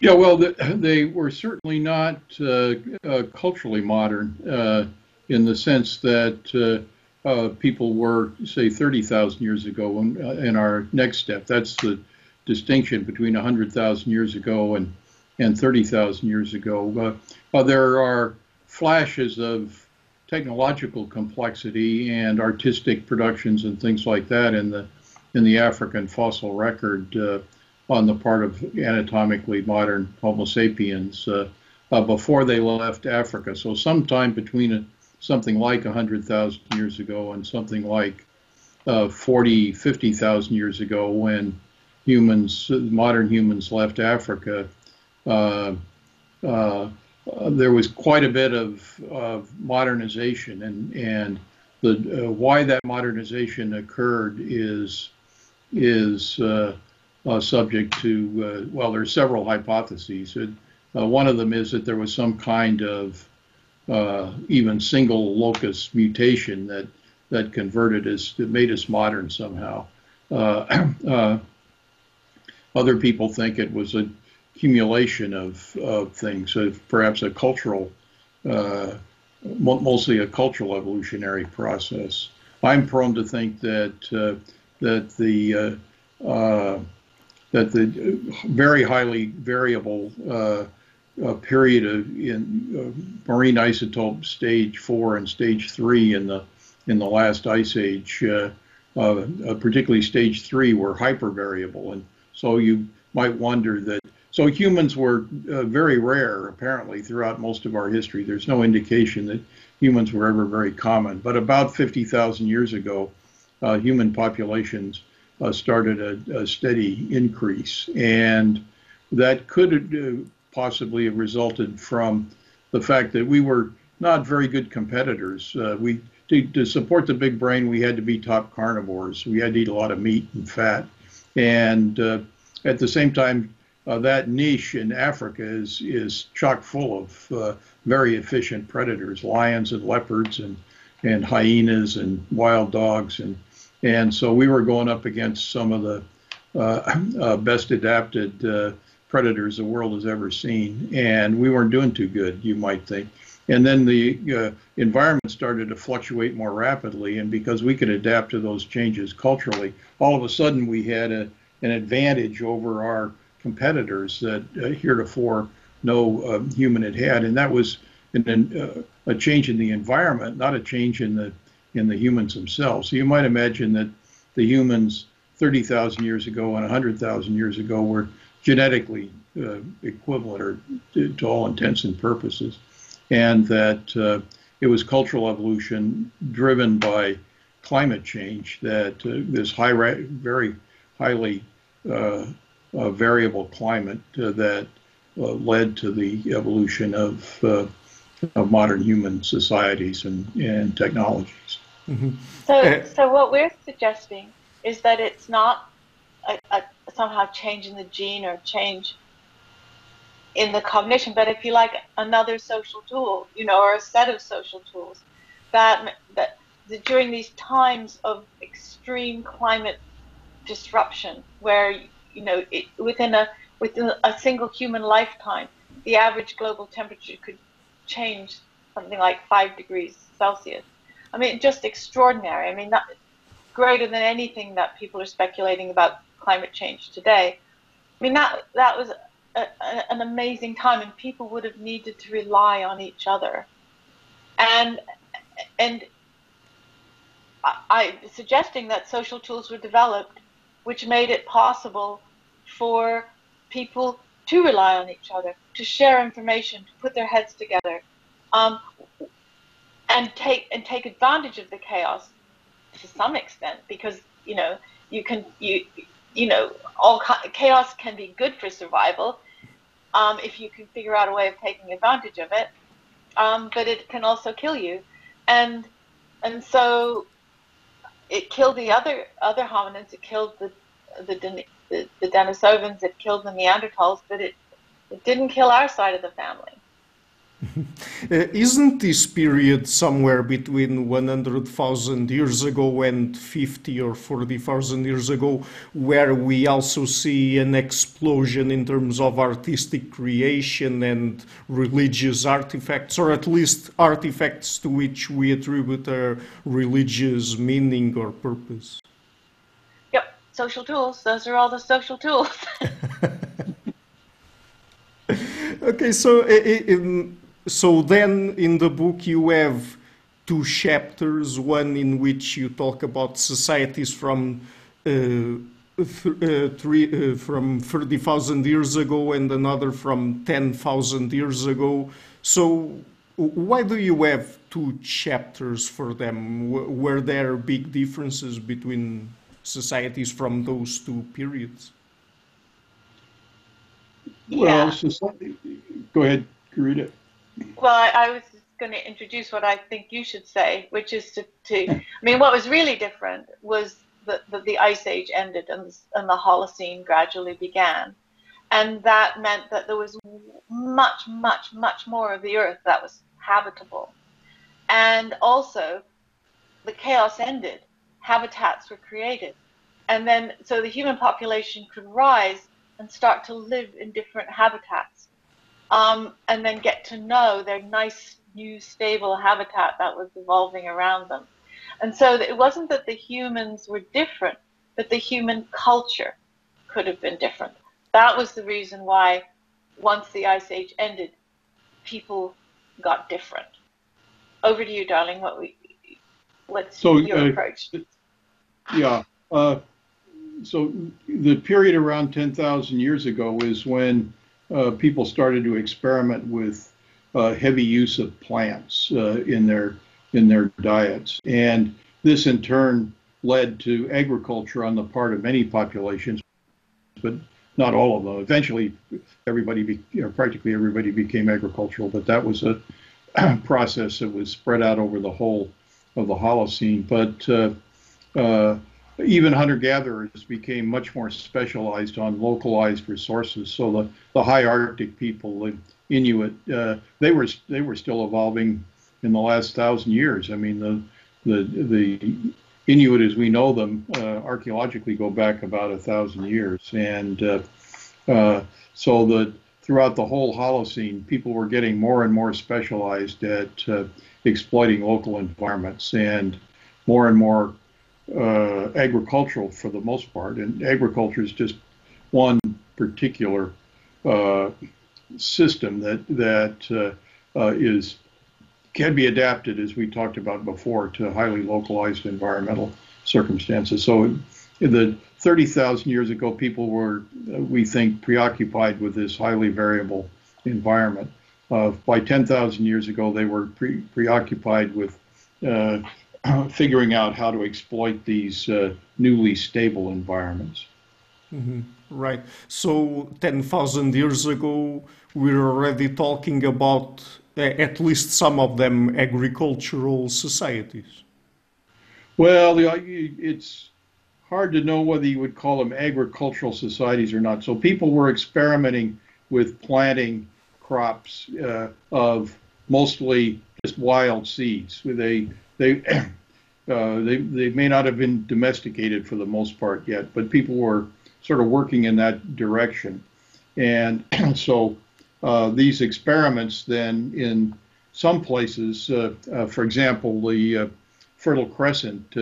Yeah, well, the, they were certainly not uh, uh, culturally modern uh, in the sense that uh, uh, people were, say, 30,000 years ago in, uh, in, our next step. That's the distinction between 100,000 years ago and, and 30,000 years ago. there are flashes of technological complexity and artistic productions and things like that in the in the African fossil record uh, on the part of anatomically modern Homo sapiens uh, uh, before they left Africa. So sometime between a, something like 100,000 years ago and something like uh, 40, 50,000 years ago when humans, modern humans left Africa, uh, uh, there was quite a bit of, of modernization and, and the, why that modernization occurred is is uh, uh, subject to, uh, well, there are several hypotheses. It, one of them is that there was some kind of even single locus mutation that, that converted us, that made us modern somehow. [CLEARS THROAT] other people think it was a accumulation of, of things, perhaps a cultural, uh, mostly a cultural evolutionary process. I'm prone to think that uh, that the uh, uh, that the very highly variable uh, period of in marine isotope stage four and stage three in the in the last ice age, particularly stage three, were hypervariable, and so you might wonder that so humans were uh, very rare, apparently, throughout most of our history. There's no indication that humans were ever very common. But about 50,000 years ago, uh, human populations uh, started a, a, steady increase. And that could uh, possibly have resulted from the fact that we were not very good competitors. Uh, we to, to, support the big brain, we had to be top carnivores. We had to eat a lot of meat and fat. And uh, at the same time, uh, that niche in Africa is is chock full of uh, very efficient predators, lions and leopards and and hyenas and wild dogs and and so we were going up against some of the uh, uh, best adapted uh, predators the world has ever seen, and we weren't doing too good, you might think. And then the uh, environment started to fluctuate more rapidly, and because we could adapt to those changes culturally, all of a sudden we had a, an advantage over our competitors that uh, heretofore no um, human had had, and that was an, uh, a change in the environment, not a change in the in the humans themselves. So you might imagine that the humans 30,000 years ago and 100,000 years ago were genetically uh, equivalent or to, all intents and purposes, and that uh, it was cultural evolution driven by climate change that uh, this high, very highly uh, uh, variable climate uh, that led to the evolution of, of modern human societies and, and technologies. Mm-hmm. So, uh, so what we're suggesting is that it's not a, a, somehow change in the gene or change in the cognition, but if you like, another social tool, you know, or a set of social tools that that, that during these times of extreme climate disruption, where you know it, within a within a single human lifetime, the average global temperature could change something like five degrees Celsius I mean, just extraordinary. I mean, that, greater than anything that people are speculating about climate change today. I mean, that that was a, a, an amazing time, and people would have needed to rely on each other. And and I, I suggesting that social tools were developed, which made it possible for people to rely on each other, to share information, to put their heads together, um, and take and take advantage of the chaos to some extent, because you know you can you you know all chaos can be good for survival um, if you can figure out a way of taking advantage of it, um, but it can also kill you, and and so it killed the other other hominids. It killed the the the, the Denisovans, it killed the Neanderthals, but it, it didn't kill our side of the family. [LAUGHS] Uh, isn't this period somewhere between 100,000 years ago and 50 or 40,000 years ago where we also see an explosion in terms of artistic creation and religious artifacts, or at least artifacts to which we attribute a religious meaning or purpose? Yep, social tools. Those are all the social tools. [LAUGHS] okay, so in, so then in the book you have two chapters. One in which you talk about societies from uh, th uh, three uh, from thirty thousand years ago, and another from ten thousand years ago. So why do you have two chapters for them? W were there big differences between societies from those two periods? Well, society, go ahead, Carita. Well, I, I was going to introduce what I think you should say, which is to, to I mean, what was really different was that the, the Ice Age ended and, and the Holocene gradually began. And that meant that there was much, much, much more of the Earth that was habitable. And also, the chaos ended habitats were created. And then, so the human population could rise and start to live in different habitats. Um, and then get to know their nice, new, stable habitat that was evolving around them. And so it wasn't that the humans were different, but the human culture could have been different. That was the reason why, once the Ice Age ended, people got different. Over to you, darling. What we what's so, your uh, approach? Yeah. Uh, so the period around 10,000 years ago is when uh, people started to experiment with uh, heavy use of plants uh, in their in their diets, and this in turn led to agriculture on the part of many populations, but not all of them. Eventually, everybody, be, practically everybody became agricultural, but that was a [CLEARS THROAT] process that was spread out over the whole of the Holocene. But even hunter-gatherers became much more specialized on localized resources. So the, the high Arctic people, the Inuit, uh, they were they were still evolving in the last thousand years. I mean, the the the Inuit, as we know them, uh, archaeologically go back about a thousand years, and uh, uh so the throughout the whole Holocene, people were getting more and more specialized at uh, exploiting local environments and more and more uh, agricultural for the most part, and agriculture is just one particular uh, system that that uh, uh, is can be adapted, as we talked about before, to highly localized environmental circumstances. So, in the 30,000 years ago, people were, uh, we think, preoccupied with this highly variable environment. Uh, by 10,000 years ago, they were pre- preoccupied with [CLEARS THROAT] figuring out how to exploit these uh, newly stable environments. Mm-hmm. Right. So 10,000 years ago, we we're already talking about, uh, at least some of them, agricultural societies. Well, it's hard to know whether you would call them agricultural societies or not. So people were experimenting with planting crops uh, of mostly just wild seeds. They they [CLEARS THROAT] uh, they they may not have been domesticated for the most part yet, but people were sort of working in that direction, and [CLEARS THROAT] so uh, these experiments then in some places, uh, uh for example, the uh, Fertile Crescent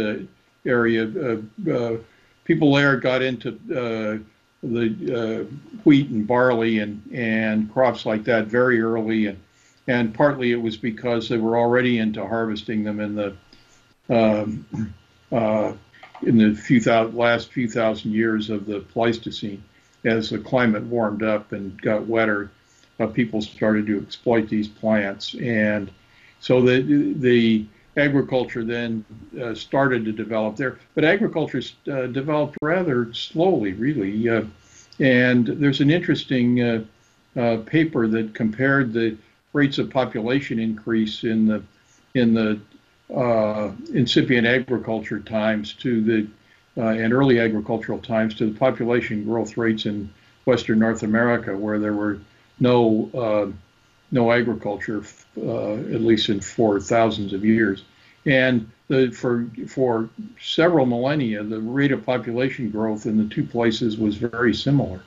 area. people there got into the wheat and barley and, and crops like that very early, and and partly it was because they were already into harvesting them in the um, uh, in the few thousand, last few thousand years of the Pleistocene. As the climate warmed up and got wetter, uh, people started to exploit these plants, and so the the agriculture then uh, started to develop there. But agriculture uh, developed rather slowly, really. Uh, and there's an interesting uh, paper that compared the rates of population increase in the in the uh, incipient agriculture times to the uh, and early agricultural times to the population growth rates in Western North America, where there were no uh, no agriculture, uh, at least in for thousands of years, and the, for for several millennia, the rate of population growth in the two places was very similar.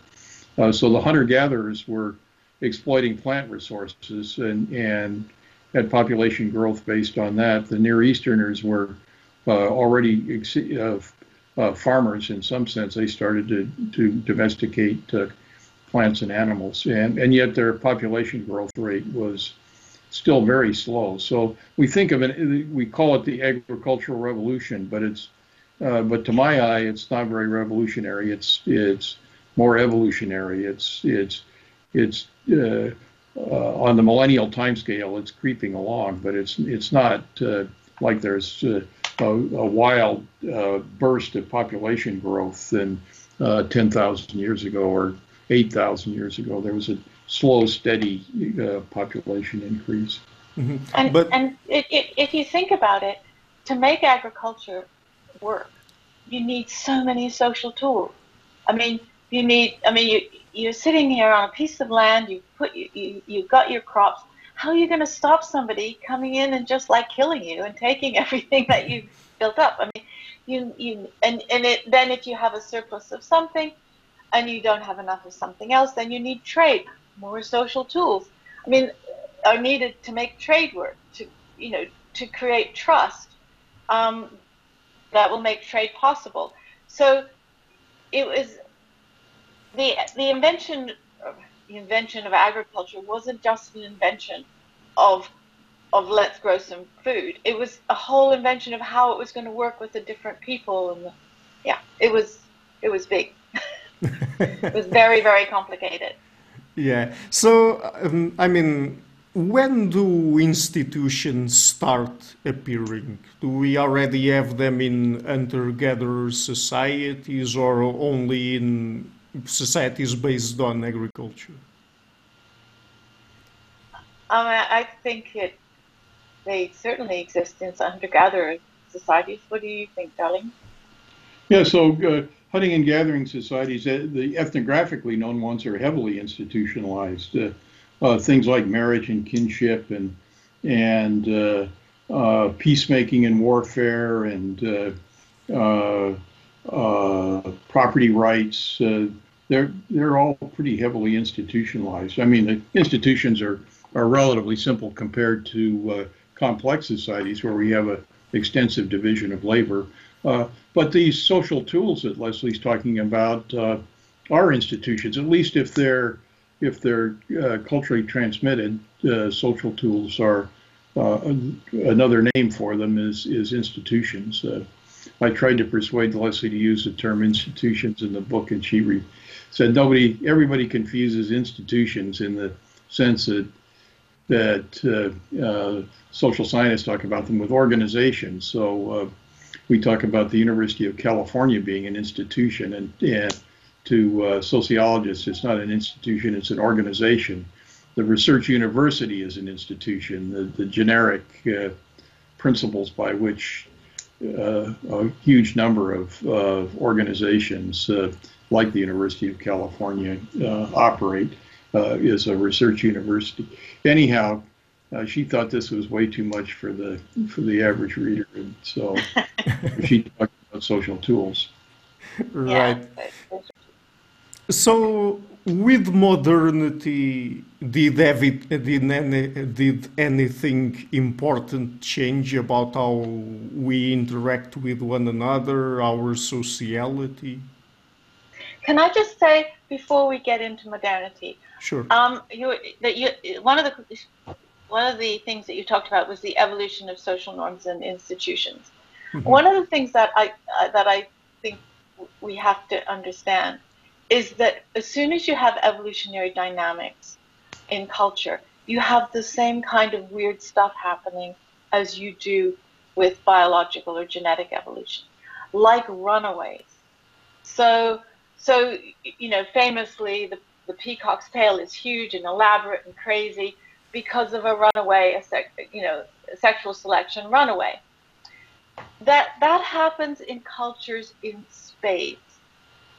Uh, so the hunter-gatherers were exploiting plant resources and, and had population growth based on that. The Near Easterners were uh, already uh, uh, farmers in some sense. They started to, to domesticate uh, plants and animals, and, and yet their population growth rate was still very slow. So we think of it, we call it the agricultural revolution, but it's, uh, but to my eye, it's not very revolutionary. It's it's more evolutionary. It's it's it's uh, uh, on the millennial timescale, it's creeping along, but it's it's not uh, like there's uh, a, a, wild uh, burst of population growth in uh, 10,000 years ago or 8,000 years ago. There was a slow, steady population increase. Mm-hmm. And, but, and it, it, if you think about it, to make agriculture work, you need so many social tools. I mean, you need, I mean, you, you're sitting here on a piece of land, you put, you, you, you've got your crops. How are you going to stop somebody coming in and just like killing you and taking [LAUGHS] everything that you built up? I mean, you, you, and, and it, then if you have a surplus of something and you don't have enough of something else, then you need trade, more social tools. I mean, are needed to make trade work, to, you know, to create trust um, that will make trade possible. So it was the the invention the invention of agriculture wasn't just an invention of of let's grow some food. It was a whole invention of how it was going to work with the different people, and the, yeah, it was it was big. [LAUGHS] it was very very complicated. Yeah. So um, I mean, when do institutions start appearing? Do we already have them in hunter-gatherer societies, or only in societies based on agriculture? Um, I think it, they certainly exist in hunter-gatherer societies. What do you think, darling? Yeah, so uh, hunting and gathering societies, uh, the ethnographically known ones are heavily institutionalized. Uh, uh things like marriage and kinship and and uh, uh, peacemaking and warfare and property rights they're they're all pretty heavily institutionalized. I mean, the institutions are are relatively simple compared to uh, complex societies where we have an extensive division of labor. Uh, but these social tools that Lesley's talking about uh, are institutions, at least if they're if they're uh, culturally transmitted. Uh, social tools are uh, another name for them is is institutions. I tried to persuade Lesley to use the term institutions in the book, and she re- said nobody, everybody confuses institutions in the sense that that uh, uh, social scientists talk about them with organizations. So uh, we talk about the University of California being an institution, and, and to uh, sociologists, it's not an institution; it's an organization. The research university is an institution. The, the generic uh, principles by which uh, a huge number of organizations like the University of California uh, operate uh, is a research university. Anyhow, uh, she thought this was way too much for the for the average reader, and so [LAUGHS] she talked about social tools. Right. So, with modernity, did, did, any, did anything important change about how we interact with one another, our sociality? Can I just say before we get into modernity? Sure. Um, you, that you, one of the one of the things that you talked about was the evolution of social norms and institutions. Mm-hmm. One of the things that I uh, that I think we have to understand is that as soon as you have evolutionary dynamics in culture, you have the same kind of weird stuff happening as you do with biological or genetic evolution, like runaways. So, so you know, famously, the, the peacock's tail is huge and elaborate and crazy because of a runaway, a sec, you know, sexual selection runaway. That that happens in cultures in spades,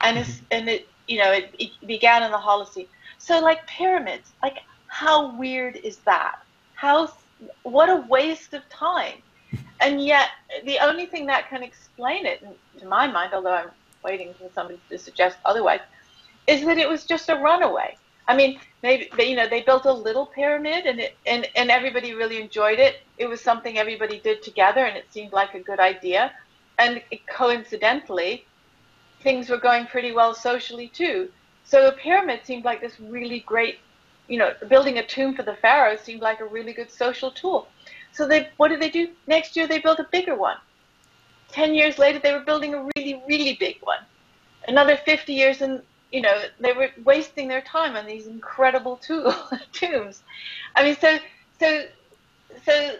and it's mm-hmm. and it you know, it, it began in the Holocene. So like pyramids, like how weird is that? How what a waste of time. [LAUGHS] And yet the only thing that can explain it, to my mind, although I'm waiting for somebody to suggest otherwise, is that it was just a runaway. I mean, maybe they, you know they built a little pyramid and it and, and everybody really enjoyed it. It was something everybody did together and it seemed like a good idea. And it, coincidentally, things were going pretty well socially too. So the pyramid seemed like this really great, you know, building a tomb for the pharaoh seemed like a really good social tool. So they, what did they do? Next year they built a bigger one. Ten years later they were building a really, really big one. Another 50 years and, you know, they were wasting their time on these incredible tool, [LAUGHS] tombs. I mean, so, so, so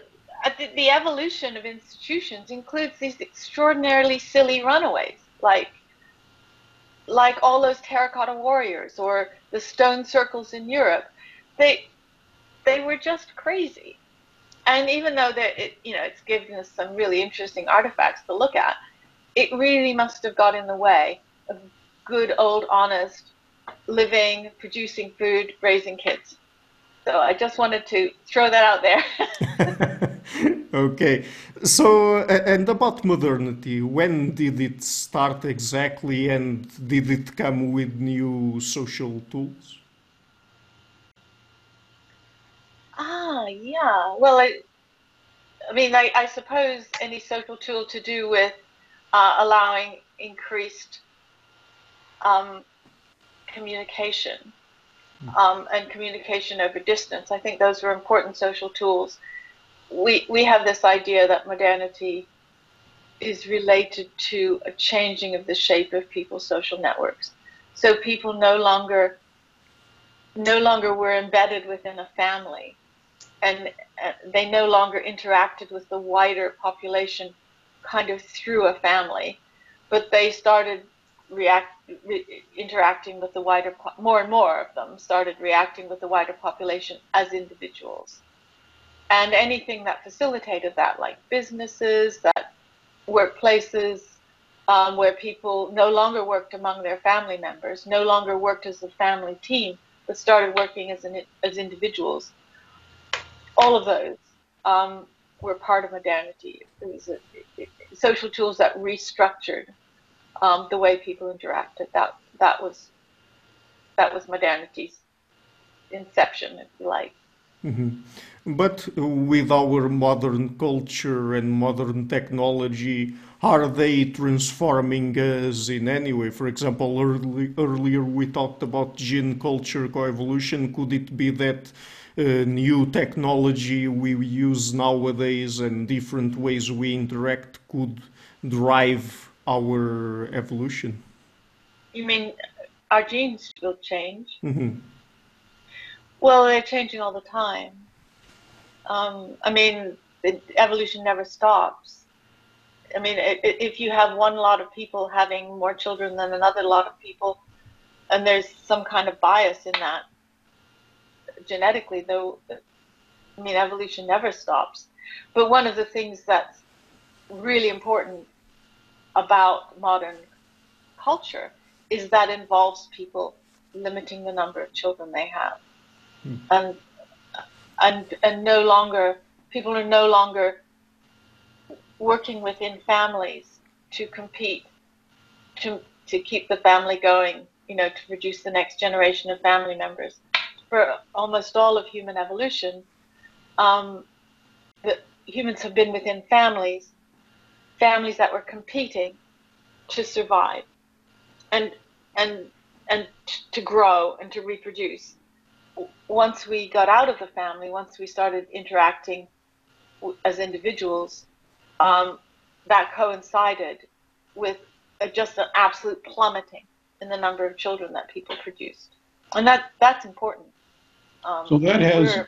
uh, the, the evolution of institutions includes these extraordinarily silly runaways, like like all those terracotta warriors or the stone circles in Europe, they they were just crazy. And even though that it, you know it's given us some really interesting artifacts to look at, it really must have got in the way of good old honest living, producing food, raising kids. So I just wanted to throw that out there. [LAUGHS] [LAUGHS] [LAUGHS] okay. So, and about modernity, when did it start exactly and did it come with new social tools? Ah, yeah. Well, I, I mean, I, I suppose any social tool to do with uh, allowing increased um, communication um, and communication over distance. I think those were important social tools. We, we have this idea that modernity is related to a changing of the shape of people's social networks. So people no longer no longer were embedded within a family and uh, they no longer interacted with the wider population kind of through a family, but they started react re- interacting with the wider more and more of them started reacting with the wider population as individuals and anything that facilitated that like businesses that workplaces um, where people no longer worked among their family members no longer worked as a family team but started working as an, as individuals all of those um, were part of modernity it was a, it, social tools that restructured um, the way people interacted. That that was that was modernity's inception, if you like. Mm-hmm. But with our modern culture and modern technology, are they transforming us in any way? For example, early, earlier we talked about gene culture coevolution. Could it be that uh, new technology we use nowadays and different ways we interact could drive our evolution. You mean our genes will change? Mm-hmm. Well, they're changing all the time. Um, I mean, evolution never stops. I mean, if you have one lot of people having more children than another lot of people, and there's some kind of bias in that genetically, though, I mean, evolution never stops. But one of the things that's really important about modern culture is that involves people limiting the number of children they have. Mm. And and and no longer people are no longer working within families to compete to to keep the family going you know, to produce the next generation of family members. For almost all of human evolution, um, the humans have been within families, families that were competing to survive, and and and to grow and to reproduce. Once we got out of the family, once we started interacting as individuals, um, that coincided with a, just an absolute plummeting in the number of children that people produced, and that that's important. Um, so that has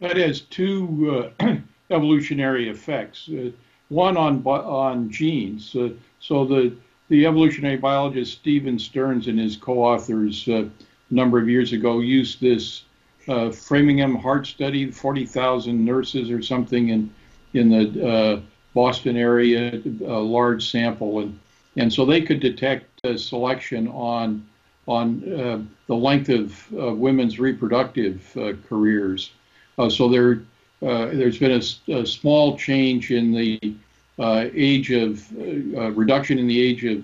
that has two uh, [CLEARS THROAT] evolutionary effects. Uh, one on on genes. Uh, so the the evolutionary biologist Stephen Stearns and his co-authors uh, number of years ago used this uh, Framingham heart study, 40,000 nurses or something in in the uh, Boston area, a large sample, and and so they could detect selection on on uh, the length of uh, women's reproductive uh, careers. so there there's been a, a, small change in the age of reduction in the age of,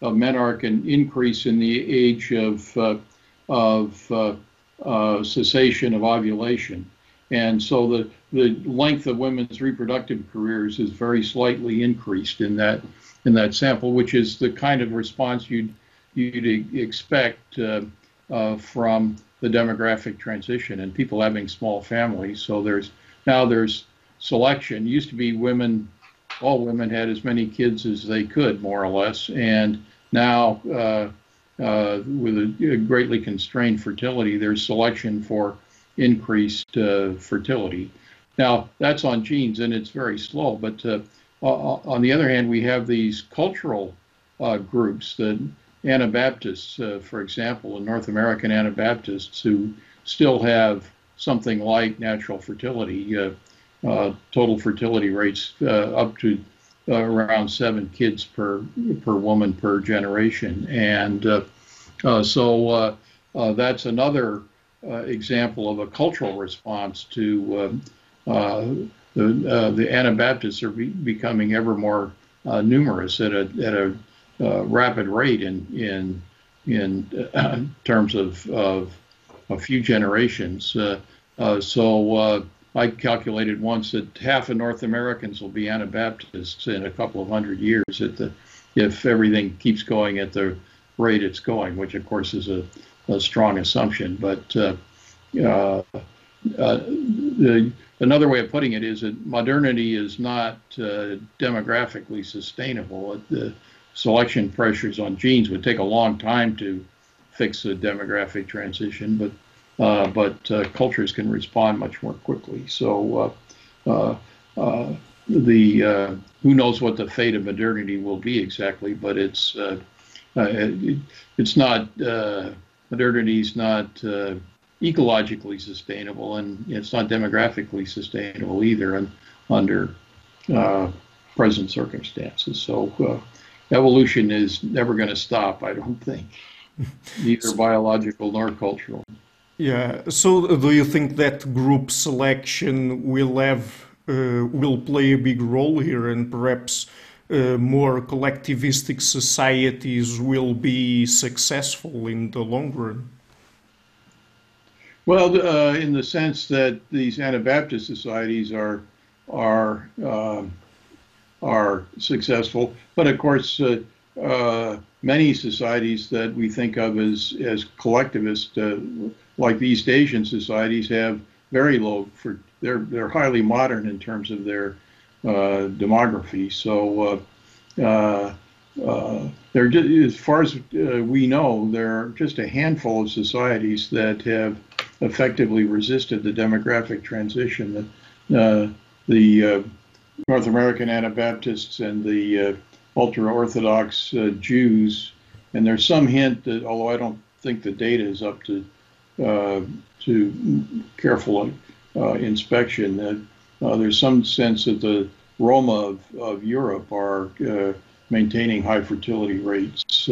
of menarche and increase in the age of of cessation of ovulation. And so the, the length of women's reproductive careers is very slightly increased in that in that sample, which is the kind of response you'd you'd expect uh, uh, from the demographic transition and people having small families. So there's now there's selection. Used to be women, all women had as many kids as they could, more or less, and now uh, with a, a, greatly constrained fertility, there's selection for increased uh, fertility. Now that's on genes and it's very slow, but uh, on the other hand, we have these cultural uh, groups, the Anabaptists, uh, for example, the North American Anabaptists, who still have something like natural fertility, uh, total fertility rates up to uh, around seven kids per per woman per generation, and so that's another example of a cultural response to the, uh, the Anabaptists are be, becoming ever more uh, numerous at a at a uh, rapid rate in in in uh, terms of, of a few generations. Uh, uh, so I calculated once that half of North Americans will be Anabaptists in a couple of hundred years the, if everything keeps going at the rate it's going, which of course is a, a strong assumption. But the another way of putting it is that modernity is not uh, demographically sustainable. The selection pressures on genes would take a long time to fix the demographic transition, but uh, but uh, cultures can respond much more quickly. So uh, uh, uh, the who knows what the fate of modernity will be exactly, but it's it, it's not modernity is not ecologically sustainable, and it's not demographically sustainable either and under uh, present circumstances. So uh, evolution is never going to stop, I don't think, [LAUGHS] neither biological nor cultural. Yeah. So, do you think that group selection will have uh, will play a big role here, and perhaps uh, more collectivistic societies will be successful in the long run? Well, uh, in the sense that these Anabaptist societies are are uh, are successful, but of course, uh, uh many societies that we think of as as collectivist, uh, like the East Asian societies, have very low for they're they're highly modern in terms of their uh, demography. So. there, as far as we know, there are just a handful of societies that have effectively resisted the demographic transition. Uh, the uh, North American Anabaptists and the uh, ultra Orthodox uh, Jews, and there's some hint that, although I don't think the data is up to uh, to careful uh, inspection, that there's some sense that the Roma of, of Europe are maintaining high fertility rates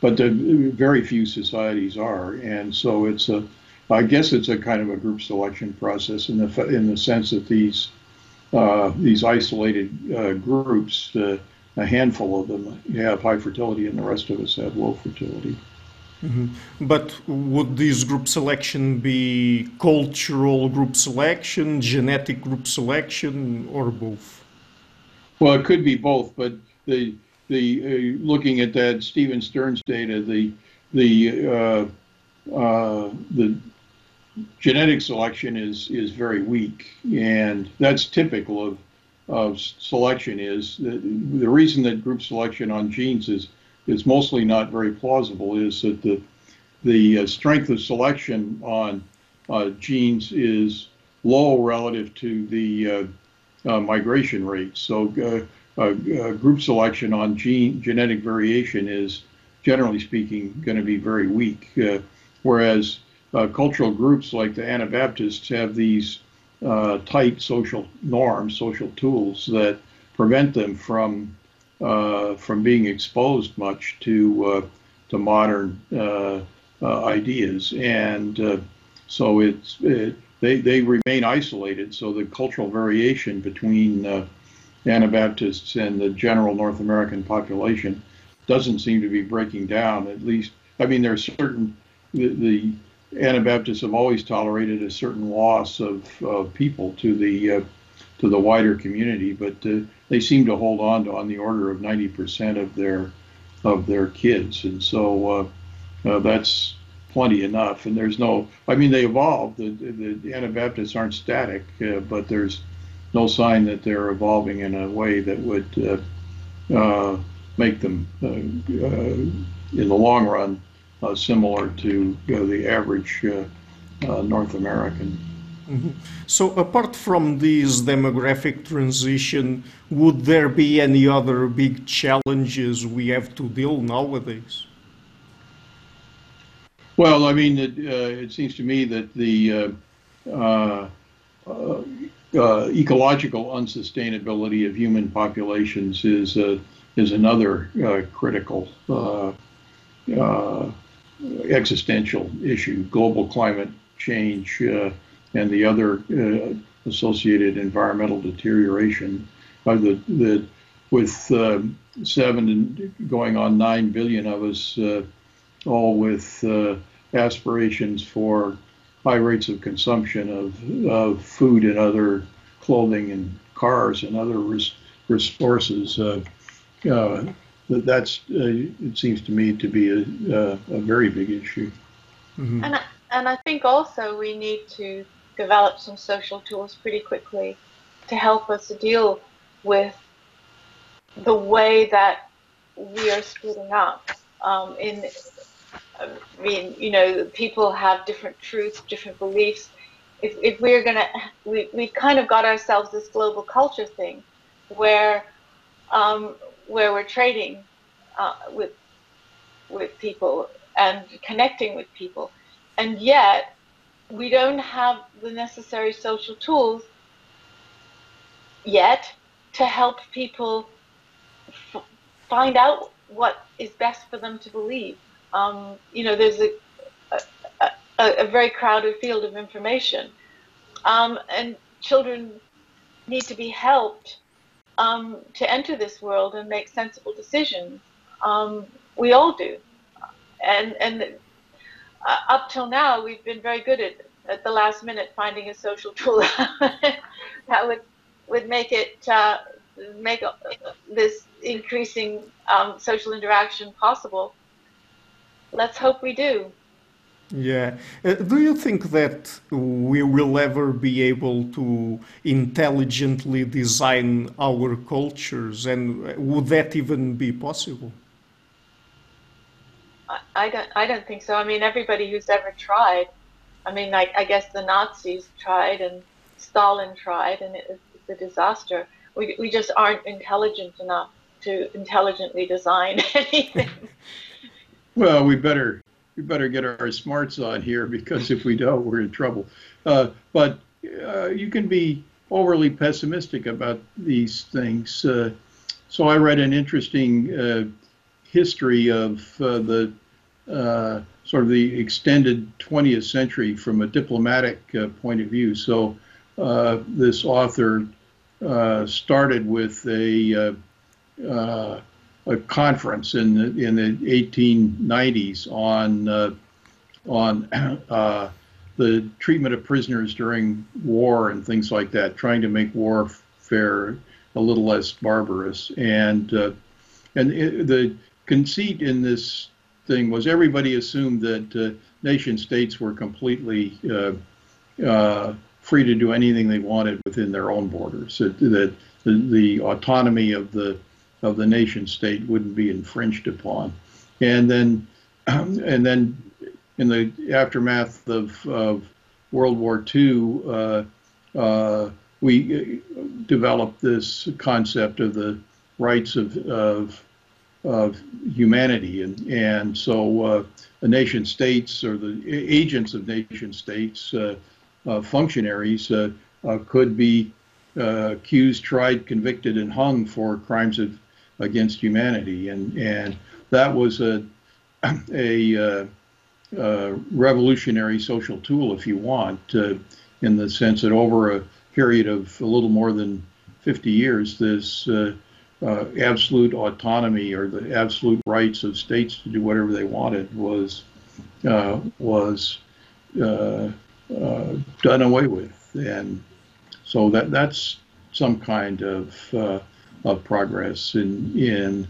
but the, very few societies are, and so it's a, I guess it's a kind of a group selection process in the in the sense that these uh, these isolated uh, groups uh, a handful of them have high fertility, and the rest of us have low fertility. Mm-hmm. But would this group selection be cultural group selection, genetic group selection, or both? Well, it could be both, but the the uh, looking at that Stephen Stearns data, the the uh, uh, the genetic selection is is very weak, and that's typical of of selection. Is the, the reason that group selection on genes is is mostly not very plausible is that the the uh, strength of selection on uh, genes is low relative to the uh, uh migration rate. So uh, uh, group selection on gene genetic variation is generally speaking going to be very weak, whereas cultural groups like the Anabaptists have these tight social norms, social tools that prevent them from uh, from being exposed much to uh, to modern uh, ideas, and so it's it, they they remain isolated. So the cultural variation between Anabaptists and the general North American population doesn't seem to be breaking down. At least, I mean, there's certain the, the Anabaptists have always tolerated a certain loss of, of people to the uh, to the wider community, but uh, they seem to hold on to on the order of 90% of their of their kids, and so uh, uh, that's plenty enough. And there's no, I mean, they evolved. The, the, the Anabaptists aren't static, uh, but there's no sign that they're evolving in a way that would uh, make them, in the long run, similar to the average North American. Mm-hmm. So, apart from this demographic transition, would there be any other big challenges we have to deal nowadays? Well, I mean, it, uh, it seems to me that the uh, uh, uh ecological unsustainability of human populations is uh, is another uh, critical existential issue. Global climate change and the other uh, associated environmental deterioration. Uh, the, the, with uh, seven and going on nine billion of us, uh, all with uh, aspirations for high rates of consumption of, of food and other clothing and cars and other res- resources. Uh, that's it seems to me to be a, a very big issue. Mm-hmm. And I, and I think also we need to develop some social tools pretty quickly to help us deal with the way that we are splitting up. Um, in, I mean, you know, people have different truths, different beliefs. If, if we're gonna, we we kind of got ourselves this global culture thing, where um, where we're trading uh, with with people and connecting with people, and yet we don't have the necessary social tools yet to help people f- find out what is best for them to believe. Um, you know, there's a, a, a, a, very crowded field of information, um, and children need to be helped um, to enter this world and make sensible decisions. Um, we all do, and and uh, up till now, we've been very good at, at the last minute finding a social tool [LAUGHS] that would would make it uh, make this increasing um, social interaction possible. Let's hope we do. Yeah. Uh, do you think that we will ever be able to intelligently design our cultures, and would that even be possible? I don't. I don't think so. I mean, everybody who's ever tried. I mean, I, I guess the Nazis tried and Stalin tried, and it, it's a disaster. We we just aren't intelligent enough to intelligently design [LAUGHS] anything. well, we better we better get our smarts on here because if we don't, we're in trouble. Uh, but uh, you can be overly pessimistic about these things. Uh, so I read an interesting uh, history of uh, the uh, sort of the extended 20th century from a diplomatic point of view. So this author started with a a conference in the in the 1890s on uh, on [CLEARS THROAT] uh, the treatment of prisoners during war and things like that, trying to make warfare a little less barbarous. And uh, and it, the conceit in this thing was everybody assumed that uh, nation states were completely uh, free to do anything they wanted within their own borders. That, that the, the autonomy of the of the nation state wouldn't be infringed upon. And then, [CLEARS THROAT] and then, in the aftermath of, of World War II, uh, uh, we uh, developed this concept of the rights of of, of humanity, and and so uh, the nation states or the agents of nation states, uh, uh, functionaries, could be accused, tried, convicted, and hung for crimes of against humanity, and and that was a a, uh, a revolutionary social tool, if you want, uh, in the sense that over a period of a little more than 50 years, this uh, uh, absolute autonomy or the absolute rights of states to do whatever they wanted was uh, was uh, done away with, and so that that's some kind of of progress in in.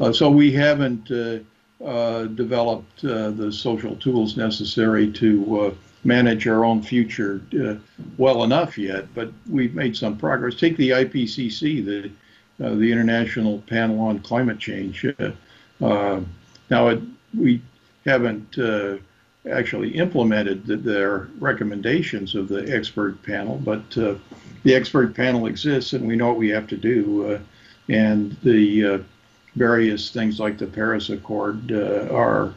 Uh, so we haven't uh, uh, developed uh, the social tools necessary to uh, manage our own future uh, well enough yet, but we've made some progress. Take the IPCC, the the International Panel on Climate Change. now, it, we haven't actually implemented the, their recommendations of the expert panel, but uh, the expert panel exists and we know what we have to do. Uh, and the uh, various things like the Paris Accord uh, are,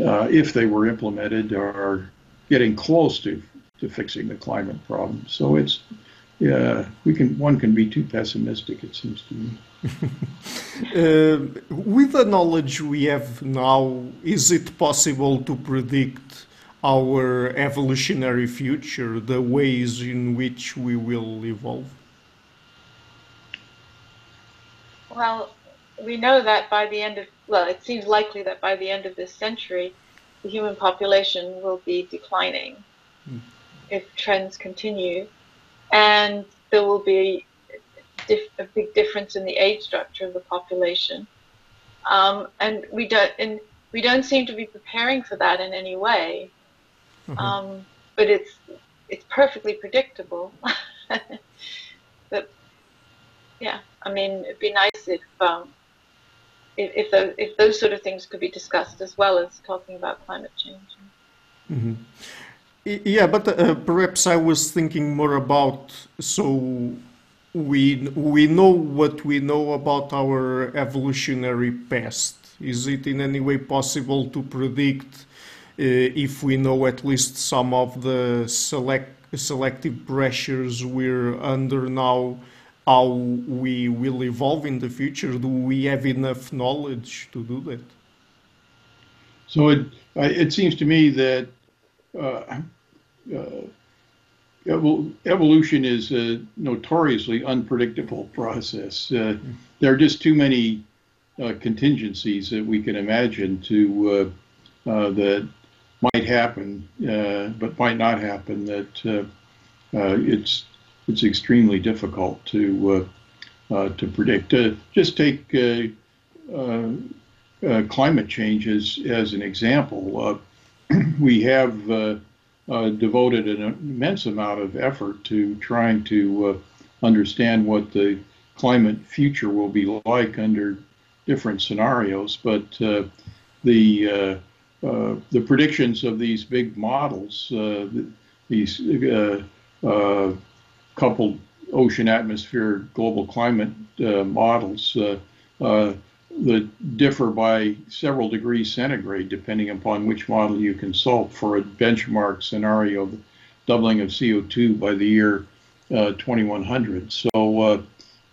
uh, if they were implemented, are getting close to, to fixing the climate problem. So it's yeah, we can one can be too pessimistic. It seems to me. [LAUGHS] uh, with the knowledge we have now, is it possible to predict our evolutionary future, the ways in which we will evolve? Well, we know that by the end of, well, it seems likely that by the end of this century, the human population will be declining mm. if trends continue. And there will be a big difference in the age structure of the population. Um, and we don't, and we don't seem to be preparing for that in any way. Mm-hmm. Um, but it's it's perfectly predictable. [LAUGHS] but yeah, I mean, it'd be nice if um, if if those, if those sort of things could be discussed as well as talking about climate change. Mm-hmm. Yeah, but uh, perhaps I was thinking more about so we we know what we know about our evolutionary past. Is it in any way possible to predict uh, if we know at least some of the select selective pressures we're under now? How we will evolve in the future? Do we have enough knowledge to do that? So it it seems to me that. Uh, uh, evolution is a notoriously unpredictable process. Uh, there are just too many uh, contingencies that we can imagine to uh, uh that might happen, uh, but might not happen. That uh, it's it's extremely difficult to to predict. just take climate change as, as an example. [CLEARS THROAT] we have uh, devoted an immense amount of effort to trying to uh, understand what the climate future will be like under different scenarios. But uh, the uh, uh, the predictions of these big models, uh, these coupled ocean atmosphere global climate models, that differ by several degrees centigrade depending upon which model you consult for a benchmark scenario of doubling of CO2 by the year uh, 2100. So uh,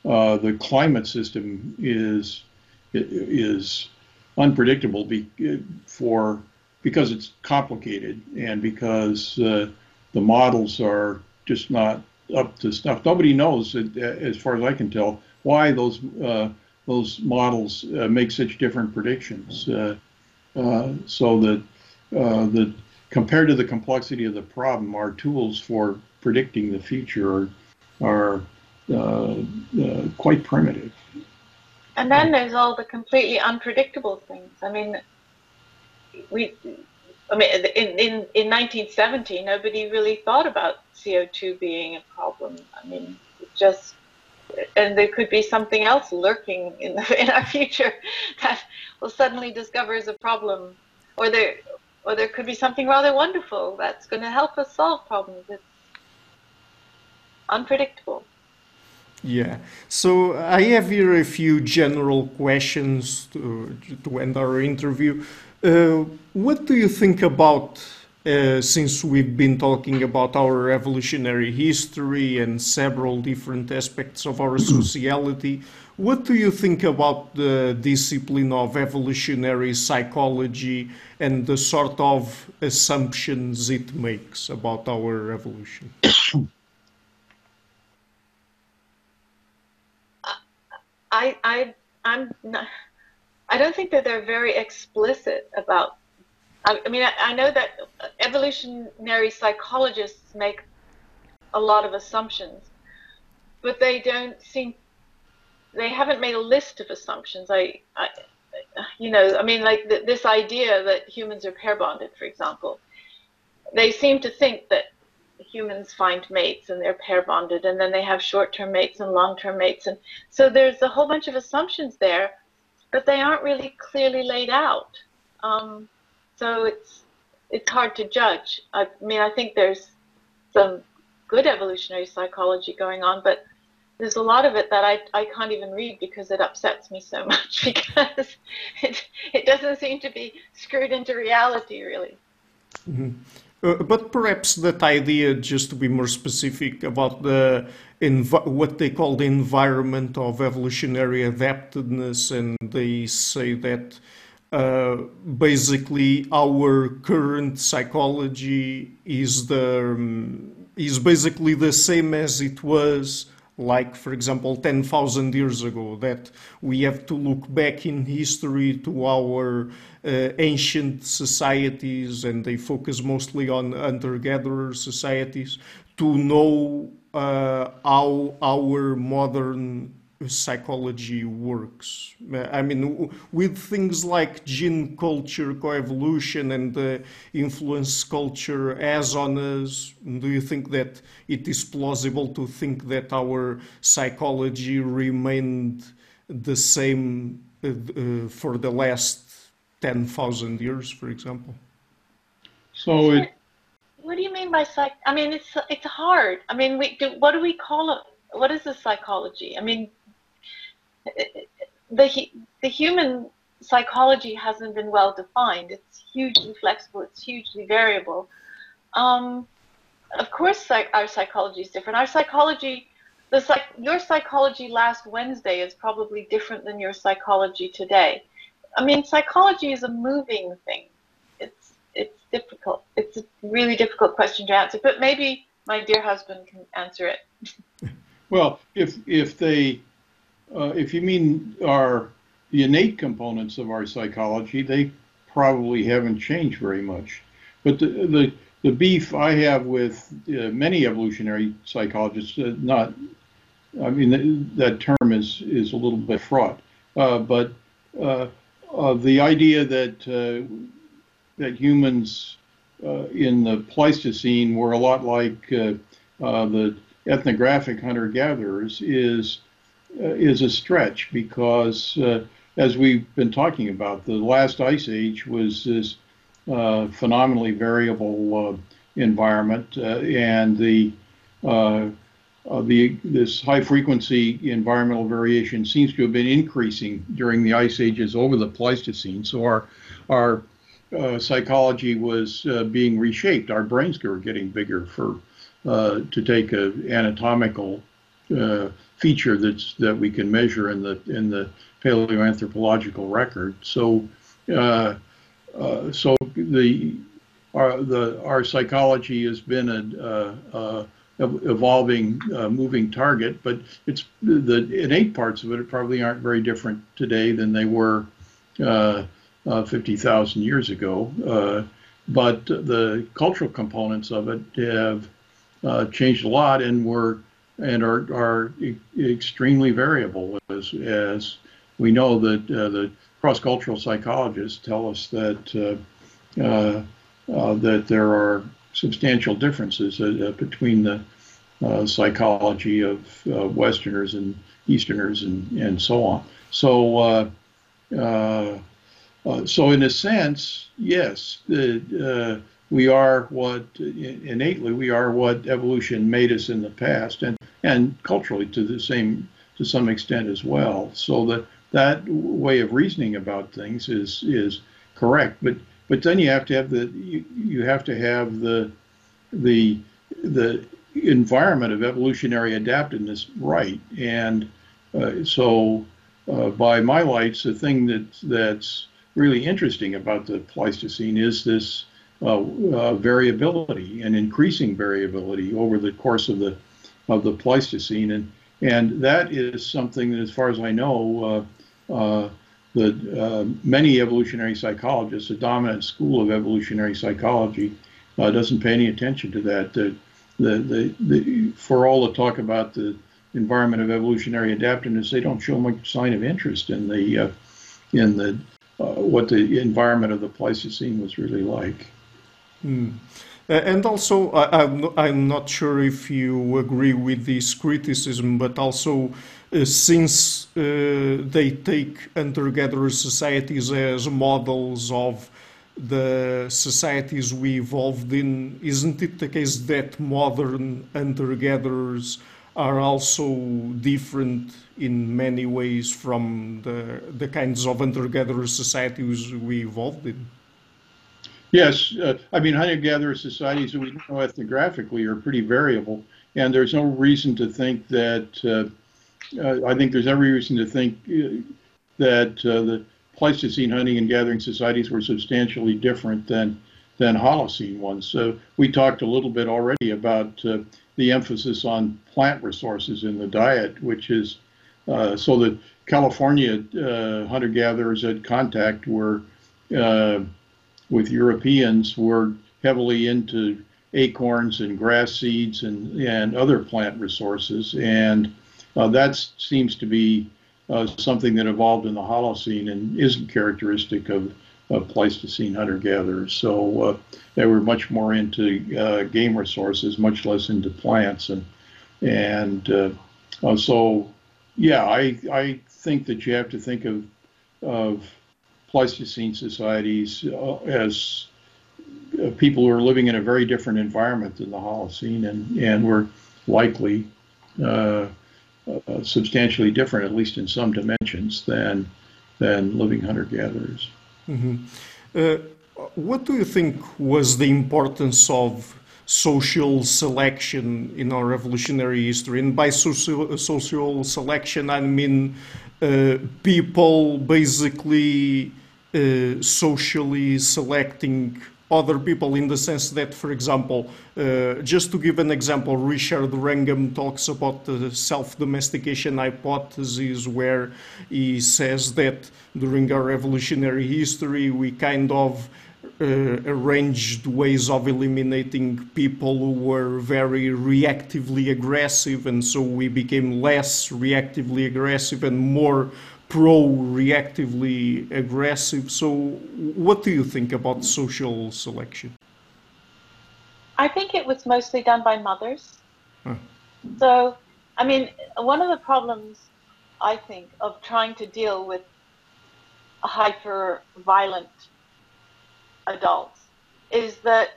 uh, the climate system is is unpredictable be, for because it's complicated and because uh, the models are just not up to snuff. Nobody knows, as far as I can tell, why those uh, those models uh, make such different predictions. Uh, uh, so that the compared to the complexity of the problem, our tools for predicting the future are, are quite primitive. And then there's all the completely unpredictable things. I mean, we, I mean, in, in, in 1970, nobody really thought about CO2 being a problem. I mean, just and there could be something else lurking in, the, [LAUGHS] in our future that will suddenly discover as a problem, or there, or there could be something rather wonderful that's going to help us solve problems. It's unpredictable. Yeah. So I have here a few general questions to, to end our interview. Uh, what do you think about uh, since we've been talking about our evolutionary history and several different aspects of our [CLEARS THROAT] sociality, what do you think about the discipline of evolutionary psychology and the sort of assumptions it makes about our evolution? [CLEARS THROAT] I, I, I'm not, I don't think that they're very explicit about I, I mean, I, I know that evolutionary psychologists make a lot of assumptions, but they don't seem they haven't made a list of assumptions. I, I you know, I mean, like th- this idea that humans are pair bonded, for example, they seem to think that humans find mates and they're pair bonded, and then they have short term mates and long term mates, and so there's a whole bunch of assumptions there, but they aren't really clearly laid out. Um, so it's it's hard to judge. I mean, I think there's some good evolutionary psychology going on, but there's a lot of it that I, I can't even read because it upsets me so [LAUGHS] much because it, it doesn't seem to be screwed into reality, really. Mm-hmm. Uh, but perhaps that idea, just to be more specific about the env- what they call the environment of evolutionary adaptedness, and they say that uh, basically our current psychology is the um, is basically the same as it was like for example 10,000 years ago that we have to look back in history to our uh, ancient societies and they focus mostly on hunter-gatherer societies to know uh, how our modern psychology works. I mean, with things like gene culture, coevolution, and the influence culture as on us, do you think that it is plausible to think that our psychology remained the same uh, uh, for the last 10,000 years, for example? So it. What do you mean by psych? I mean, it's it's hard. I mean, we do, what do we call it? What is the psychology? I mean, the the human psychology hasn't been well defined. It's hugely flexible. It's hugely variable. Um, of course, our psychology is different. Our psychology, the psych, your psychology last Wednesday is probably different than your psychology today. I mean, psychology is a moving thing. It's it's difficult. It's a really difficult question to answer. But maybe my dear husband can answer it. [LAUGHS] well, if if they uh, if you mean our the innate components of our psychology, they probably haven't changed very much. But the the, the beef I have with uh, many evolutionary psychologists, uh, not, I mean th- that term is is a little bit fraught, uh, but uh, the idea that uh, that humans in the Pleistocene were a lot like the ethnographic hunter-gatherers is uh, is a stretch because, uh, as we've been talking about, the last ice age was this uh, phenomenally variable environment, and the uh, the this high frequency environmental variation seems to have been increasing during the ice ages over the Pleistocene. So our our uh, psychology was uh, being reshaped. Our brains were getting bigger for to take an anatomical feature that's that we can measure in the in the paleoanthropological record. So, uh, uh, so the our the our psychology has been a, a, evolving uh, moving target, but it's the innate parts of it probably aren't very different today than they were uh, uh, 50,000 years ago. Uh, but the cultural components of it have uh, changed a lot and were and are, are e- extremely variable as, as we know that uh, the cross-cultural psychologists tell us that that there are substantial differences uh, between the uh, psychology of uh, Westerners and Easterners and, and so on. So, uh, uh, uh, so in a sense, yes, the, we are what innately we are what evolution made us in the past, and and culturally to the same to some extent as well. So that that way of reasoning about things is is correct, but but then you have to have the you, you have to have the the the environment of evolutionary adaptiveness right. And uh, so, uh, by my lights, the thing that that's really interesting about the Pleistocene is this uh, uh variability and increasing variability over the course of the of the Pleistocene, and and that is something that, as far as I know, uh, uh, the uh, many evolutionary psychologists, the dominant school of evolutionary psychology, doesn't pay any attention to that. The, the, the, the, for all the talk about the environment of evolutionary adaptiveness, they don't show much sign of interest in the uh, in the uh, what the environment of the Pleistocene was really like. Mm. And also, I, am not, I'm not sure if you agree with this criticism, but also uh, since uh, they take hunter-gatherer societies as models of the societies we evolved in, isn't it the case that modern hunter-gatherers are also different in many ways from the, the kinds of hunter-gatherer societies we evolved in? Yes, uh, I mean hunter-gatherer societies that we know ethnographically are pretty variable, and there's no reason to think that uh, uh, I think there's every reason to think uh, that uh, the Pleistocene hunting and gathering societies were substantially different than than Holocene ones. So we talked a little bit already about uh, the emphasis on plant resources in the diet, which is uh, so that California uh, hunter-gatherers at contact were with Europeans were heavily into acorns and grass seeds and, and other plant resources. And uh, that seems to be uh, something that evolved in the Holocene and isn't characteristic of, of Pleistocene hunter-gatherers. So uh, they were much more into uh, game resources, much less into plants. And, and uh, uh, so, yeah, I, I think that you have to think of, of Pleistocene societies as people who are living in a very different environment than the Holocene and, and were likely uh, uh, substantially different, at least in some dimensions, than than living hunter gatherers. Mm-hmm. Uh, what do you think was the importance of social selection in our evolutionary history? And by social, social selection, I mean uh, people basically uh, socially selecting other people in the sense that, for example, uh, just to give an example, Richard Wrangham talks about the self-domestication hypothesis where he says that during our evolutionary history we kind of Uh, arranged ways of eliminating people who were very reactively aggressive and so we became less reactively aggressive and more pro-reactively aggressive. So, what do you think about social selection? I think it was mostly done by mothers. Huh. So, I mean, one of the problems I think of trying to deal with hyper violent adults is that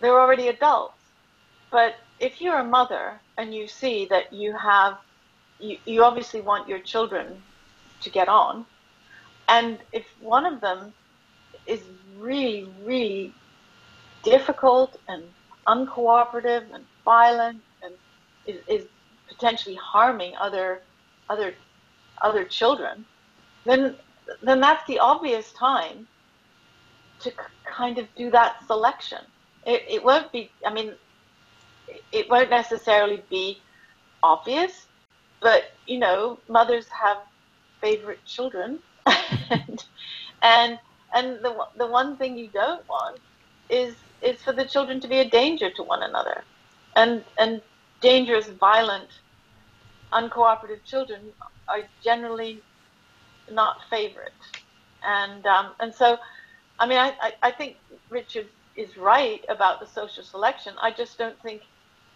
they're already adults. But if you're a mother and you see that you have, you, you obviously want your children to get on. And if one of them is really, really difficult and uncooperative and violent and is, is potentially harming other other other children, then then that's the obvious time to kind of do that selection. It, it won't be. I mean, it won't necessarily be obvious, but you know, mothers have favorite children, and [LAUGHS] and and the the one thing you don't want is is for the children to be a danger to one another, and and dangerous, violent, uncooperative children are generally not favorite, and um, and so, I mean, I, I, I think Richard is right about the social selection. I just don't think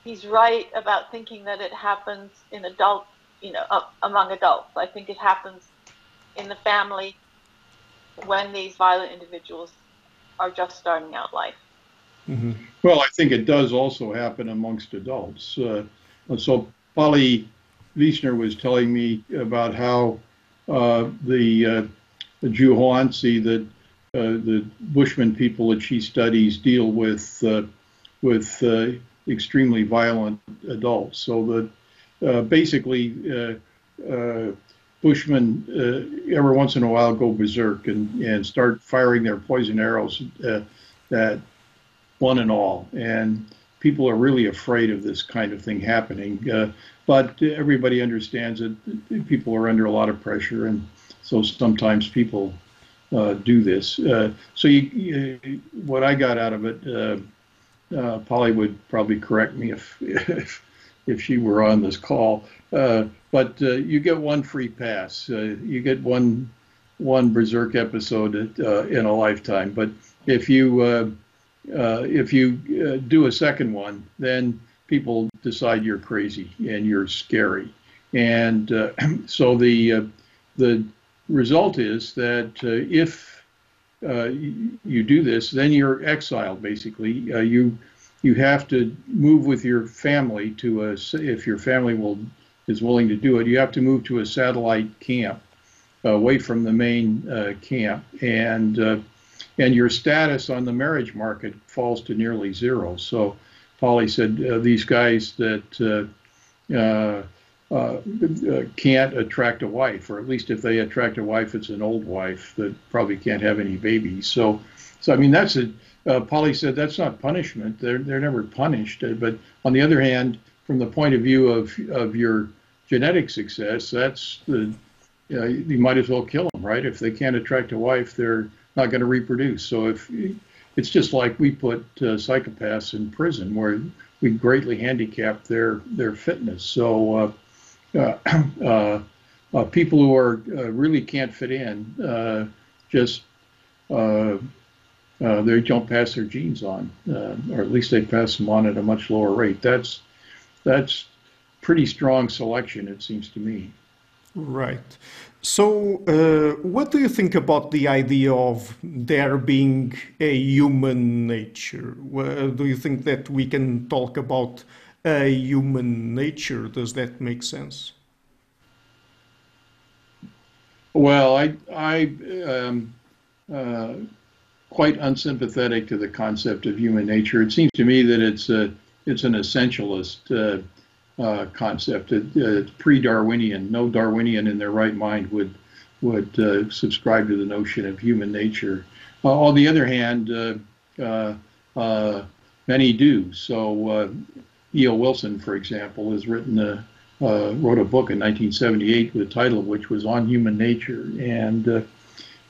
he's right about thinking that it happens in adult, you know, uh, among adults. I think it happens in the family when these violent individuals are just starting out life. Mm-hmm. Well, I think it does also happen amongst adults. Uh, so Polly Wiessner was telling me about how uh, the, uh, the Juhoansi, the uh, the Bushman people that she studies deal with uh, with uh, extremely violent adults. So that basically Bushmen uh, every once in a while go berserk and, and start firing their poison arrows uh, at one and all. And people are really afraid of this kind of thing happening. Uh, but everybody understands that people are under a lot of pressure, and so sometimes people uh, do this. Uh, so you, you, what I got out of it, uh, Polly would probably correct me if, [LAUGHS] if if she were on this call. Uh, but uh, you get one free pass. Uh, you get one one Berserk episode uh, in a lifetime. But if you uh, uh, if you do a second one, then people decide you're crazy and you're scary. And [CLEARS THROAT] so the the result is that if you do this, then you're exiled. Basically, you you have to move with your family to a if your family will is willing to do it you have to move to a satellite camp away from the main uh, camp and uh, and your status on the marriage market falls to nearly zero so Polly said uh, these guys that uh, uh, uh, can't attract a wife or at least if they attract a wife it's an old wife that probably can't have any babies so so I mean that's a uh, Polly said that's not punishment. They're they're never punished. Uh, but on the other hand, from the point of view of of your genetic success, that's the you, know, you might as well kill them, right? If they can't attract a wife, they're not going to reproduce. So if it's just like we put uh, psychopaths in prison, where we greatly handicap their their fitness. So uh, uh, uh [CLEARS THROAT] people who are really can't fit in just uh, they don't pass their genes on, uh, or at least they pass them on at a much lower rate. That's that's pretty strong selection, it seems to me. Right. So, uh, what do you think about the idea of there being a human nature? do you think that we can talk about a human nature? Does that make sense? Well, I, I um, uh, quite unsympathetic to the concept of human nature. It seems to me that it's a it's an essentialist uh, uh, concept. It, uh, it's pre-Darwinian. No Darwinian in their right mind would would uh, subscribe to the notion of human nature. Uh, on the other hand, uh, many do. So E.O. Wilson, for example, has written a wrote a book in 1978 the title of which was On Human Nature and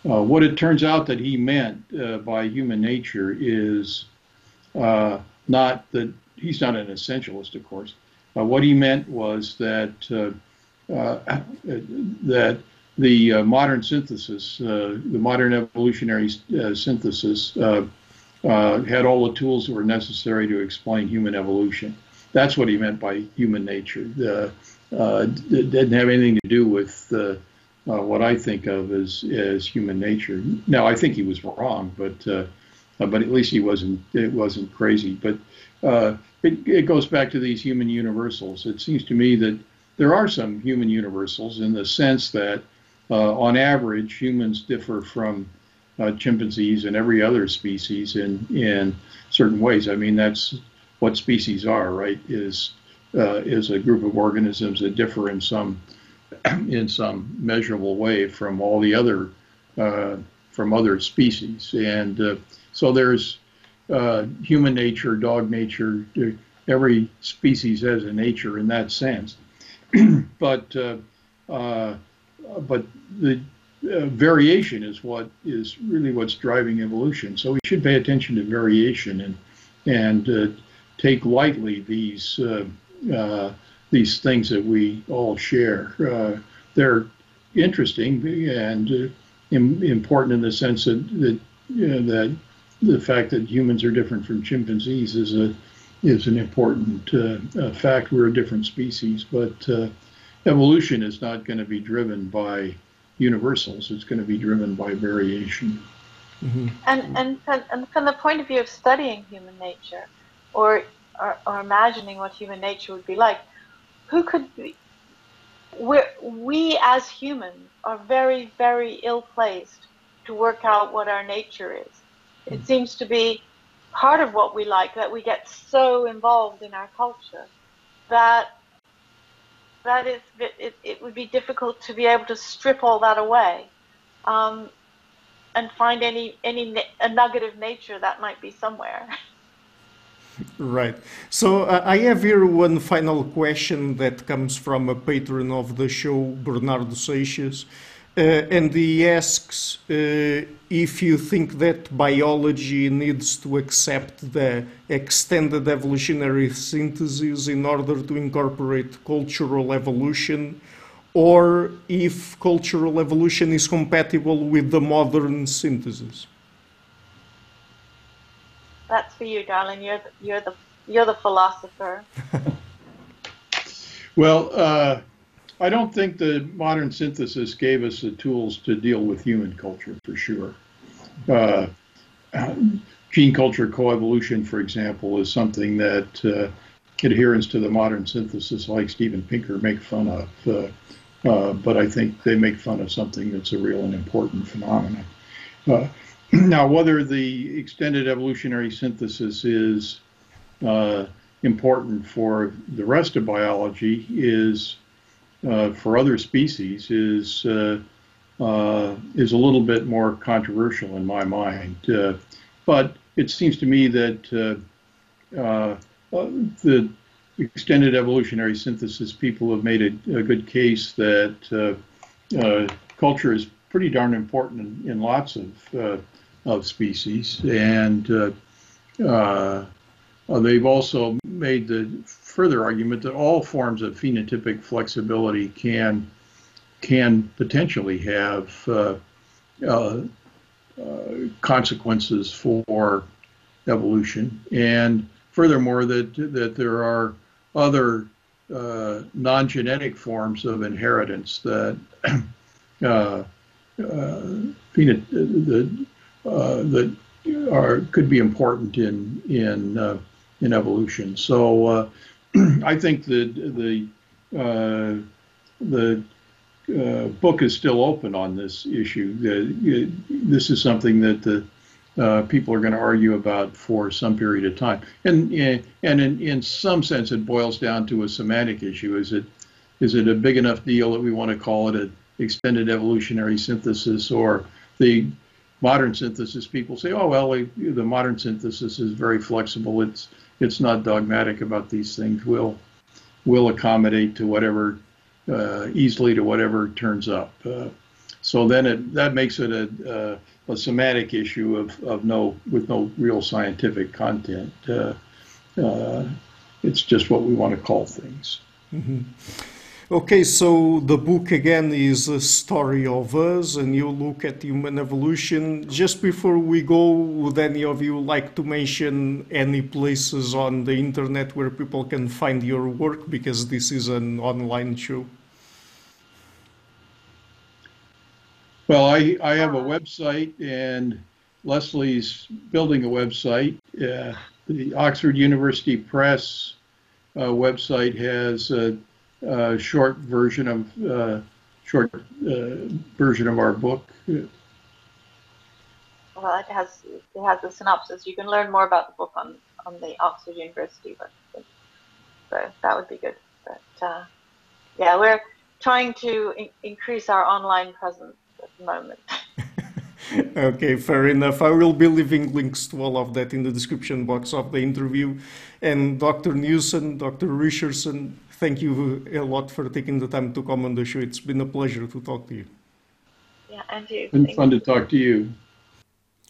uh, what it turns out that he meant uh, by human nature is uh, not that he's not an essentialist, of course. Uh, what he meant was that uh, uh, that the modern synthesis, the modern evolutionary synthesis, had all the tools that were necessary to explain human evolution. That's what he meant by human nature. it didn't have anything to do with uh, what I think of as as human nature. Now, I think he was wrong, but uh, uh, but at least he wasn't it wasn't crazy. But uh, it it goes back to these human universals. It seems to me that there are some human universals in the sense that, uh, on average, humans differ from uh, chimpanzees and every other species in in certain ways. I mean, that's what species are, right? Is is a group of organisms that differ in some [CLEARS THROAT] in some measurable way from all the other uh, from other species. And uh, so there's uh, human nature, dog nature, every species has a nature in that sense. [CLEARS THROAT] but uh, uh, but the uh, variation is what is really what's driving evolution. So we should pay attention to variation and and uh, take lightly these uh, uh, these things that we all share. Uh, they're interesting and Im- important in the sense that that, you know, that the fact that humans are different from chimpanzees is a is an important fact. We're a different species, but evolution is not going to be driven by universals. It's going to be driven by variation. Mm-hmm. And, and, and from the point of view of studying human nature, or, or, or imagining what human nature would be like, who could be? We're, we as humans are very, very ill placed to work out what our nature is. It mm. seems to be part of what we like that we get so involved in our culture that that is it, it would be difficult to be able to strip all that away um, and find any any a nugget of nature that might be somewhere [LAUGHS] right so uh, i have here one final question that comes from a patron of the show bernardo seixas uh, and he asks uh, if you think that biology needs to accept the extended evolutionary synthesis in order to incorporate cultural evolution, or if cultural evolution is compatible with the modern synthesis. That's for you, darling. You're the, you're the, you're the philosopher. [LAUGHS] well, uh, I don't think the modern synthesis gave us the tools to deal with human culture for sure. Uh, gene culture coevolution, for example, is something that uh, adherents to the modern synthesis, like Steven Pinker, make fun of. Uh, uh but I think they make fun of something that's a real and important phenomenon. Uh, [CLEARS THROAT] now, whether the extended evolutionary synthesis is uh, important for the rest of biology is uh, for other species is uh, uh, is a little bit more controversial in my mind. Uh, but it seems to me that uh, the extended evolutionary synthesis people have made a, a good case that culture is pretty darn important in, in lots of of species and. Uh, they've also made the further argument that all forms of phenotypic flexibility can can potentially have uh, uh, uh, consequences for evolution, and furthermore that that there are other uh, non-genetic forms of inheritance that [CLEARS THROAT] uh, uh, that that are could be important in in in evolution. So uh, [CLEARS THROAT] I think the uh, the uh, book is still open on this issue. Uh, this is something that the uh, people are going to argue about for some period of time, and and in, in some sense, it boils down to a semantic issue. Is it is it a big enough deal that we want to call it an extended evolutionary synthesis, or the modern synthesis people say, oh well, the modern synthesis is very flexible. It's it's not dogmatic about these things. We'll will accommodate to whatever uh, easily to whatever turns up. Uh, so then it that makes it a, a, a, semantic issue of, of no with no real scientific content. Uh, uh it's just what we want to call things. Mm-hmm. Okay, so the book again is a story of us, and you look at human evolution. Just before we go, would any of you like to mention any places on the internet where people can find your work? Because this is an online show. Well, I, I have a website, and Lesley's building a website. Uh, the Oxford University Press uh, website has uh, uh, short version of uh, short uh, version of our book. Well, it has it has a synopsis. You can learn more about the book on on the Oxford University website. So that would be good. But uh, yeah, we're trying to in- increase our online presence at the moment. [LAUGHS] okay, fair enough. I will be leaving links to all of that in the description box of the interview. And Dr. Newson, Dr. Richerson, thank you a lot for taking the time to come on the show. It's been a pleasure to talk to you. Yeah, and you. Been fun to talk to you.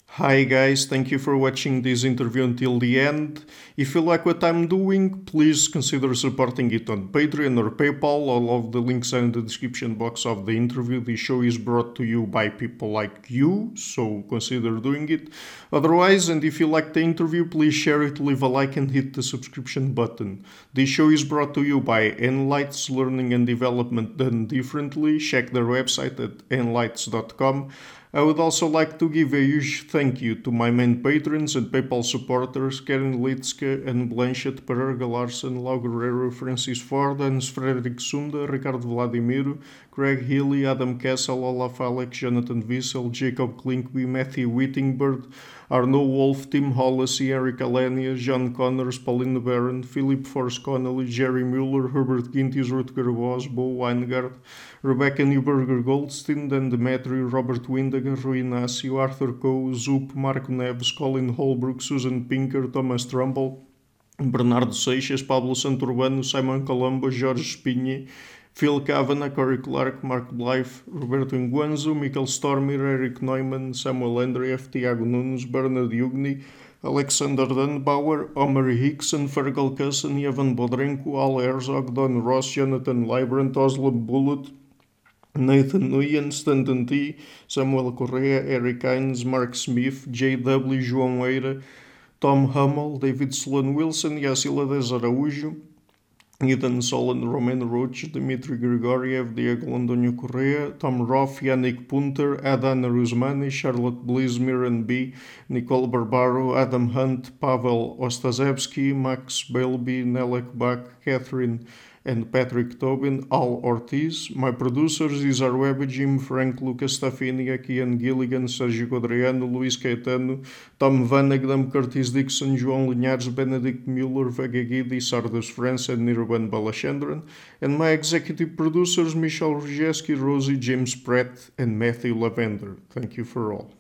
Hi guys, thank you for watching this interview until the end. If you like what I'm doing, please consider supporting it on Patreon or PayPal. All of the links are in the description box of the interview. The show is brought to you by people like you, so consider doing it. Otherwise, and if you like the interview, please share it, leave a like, and hit the subscription button. This show is brought to you by Enlites Learning and Development Done Differently. Check their website at enlites.com. I would also like to give a huge thank you to my main patrons and PayPal supporters Karen Litske and Blanchett Pereira Larsen, Lau Guerrero, Francis Ford, Hans Frederick Sunda, Ricardo Vladimiro, Craig Healy, Adam Kessel, Olaf Alex, Jonathan Wiesel, Jacob Klinkby, Matthew Whittingbird, Arno Wolf, Tim Hollacy, Eric Alenia, John Connors, Pauline Barron, Philip Force Connolly, Jerry Mueller, Herbert Gintis, Rutger Voss, Bo Weingart, Rebecca Newberger Goldstein, Dan Demetri, Robert Windager, Rui Inácio, Arthur Coe, Zup, Marco Neves, Colin Holbrook, Susan Pinker, Thomas Trumbull, Bernardo Seixas, Pablo Santurbano, Simon Colombo, Jorge Spinhe, Phil Kavanagh, Corey Clark, Mark Blythe, Roberto Inguanzo, Michael Stormir, Eric Neumann, Samuel Andreev, Tiago Nunes, Bernard Yugni, Alexander Dunbauer, Omer Hickson, Fergal Cusson, Evan Bodrenko, Al Herzog, Don Ross, Jonathan Librant, Oslo Bullet, Nathan Nguyen, Stanton T, Samuel Correa, Eric Hines, Mark Smith, J.W. João Eira, Tom Hummel, David Sloan Wilson, Yacila Dez Araújo, Ethan Solon, Roman Roach, Dmitry Grigoriev, Diego Londonio Correa, Tom Roth, Yannick Punter, Adana Rusmani, Charlotte Bliss, Miran B, Nicole Barbaro, Adam Hunt, Pavel Ostazewski, Max Belby, Nelek Bach, Catherine and Patrick Tobin, Al Ortiz. My producers is Web, Jim Frank, Lucas Stafinia, Kian Gilligan, Sergio Adriano, Luís Caetano, Tom Vanagdam, Curtis Dixon, João Linhares, Benedict Mueller, Vega Guidi, Sardus France, and Nirvan Balachandran. And my executive producers, Michelle Rzeski, Rosie, James Pratt, and Matthew Lavender. Thank you for all.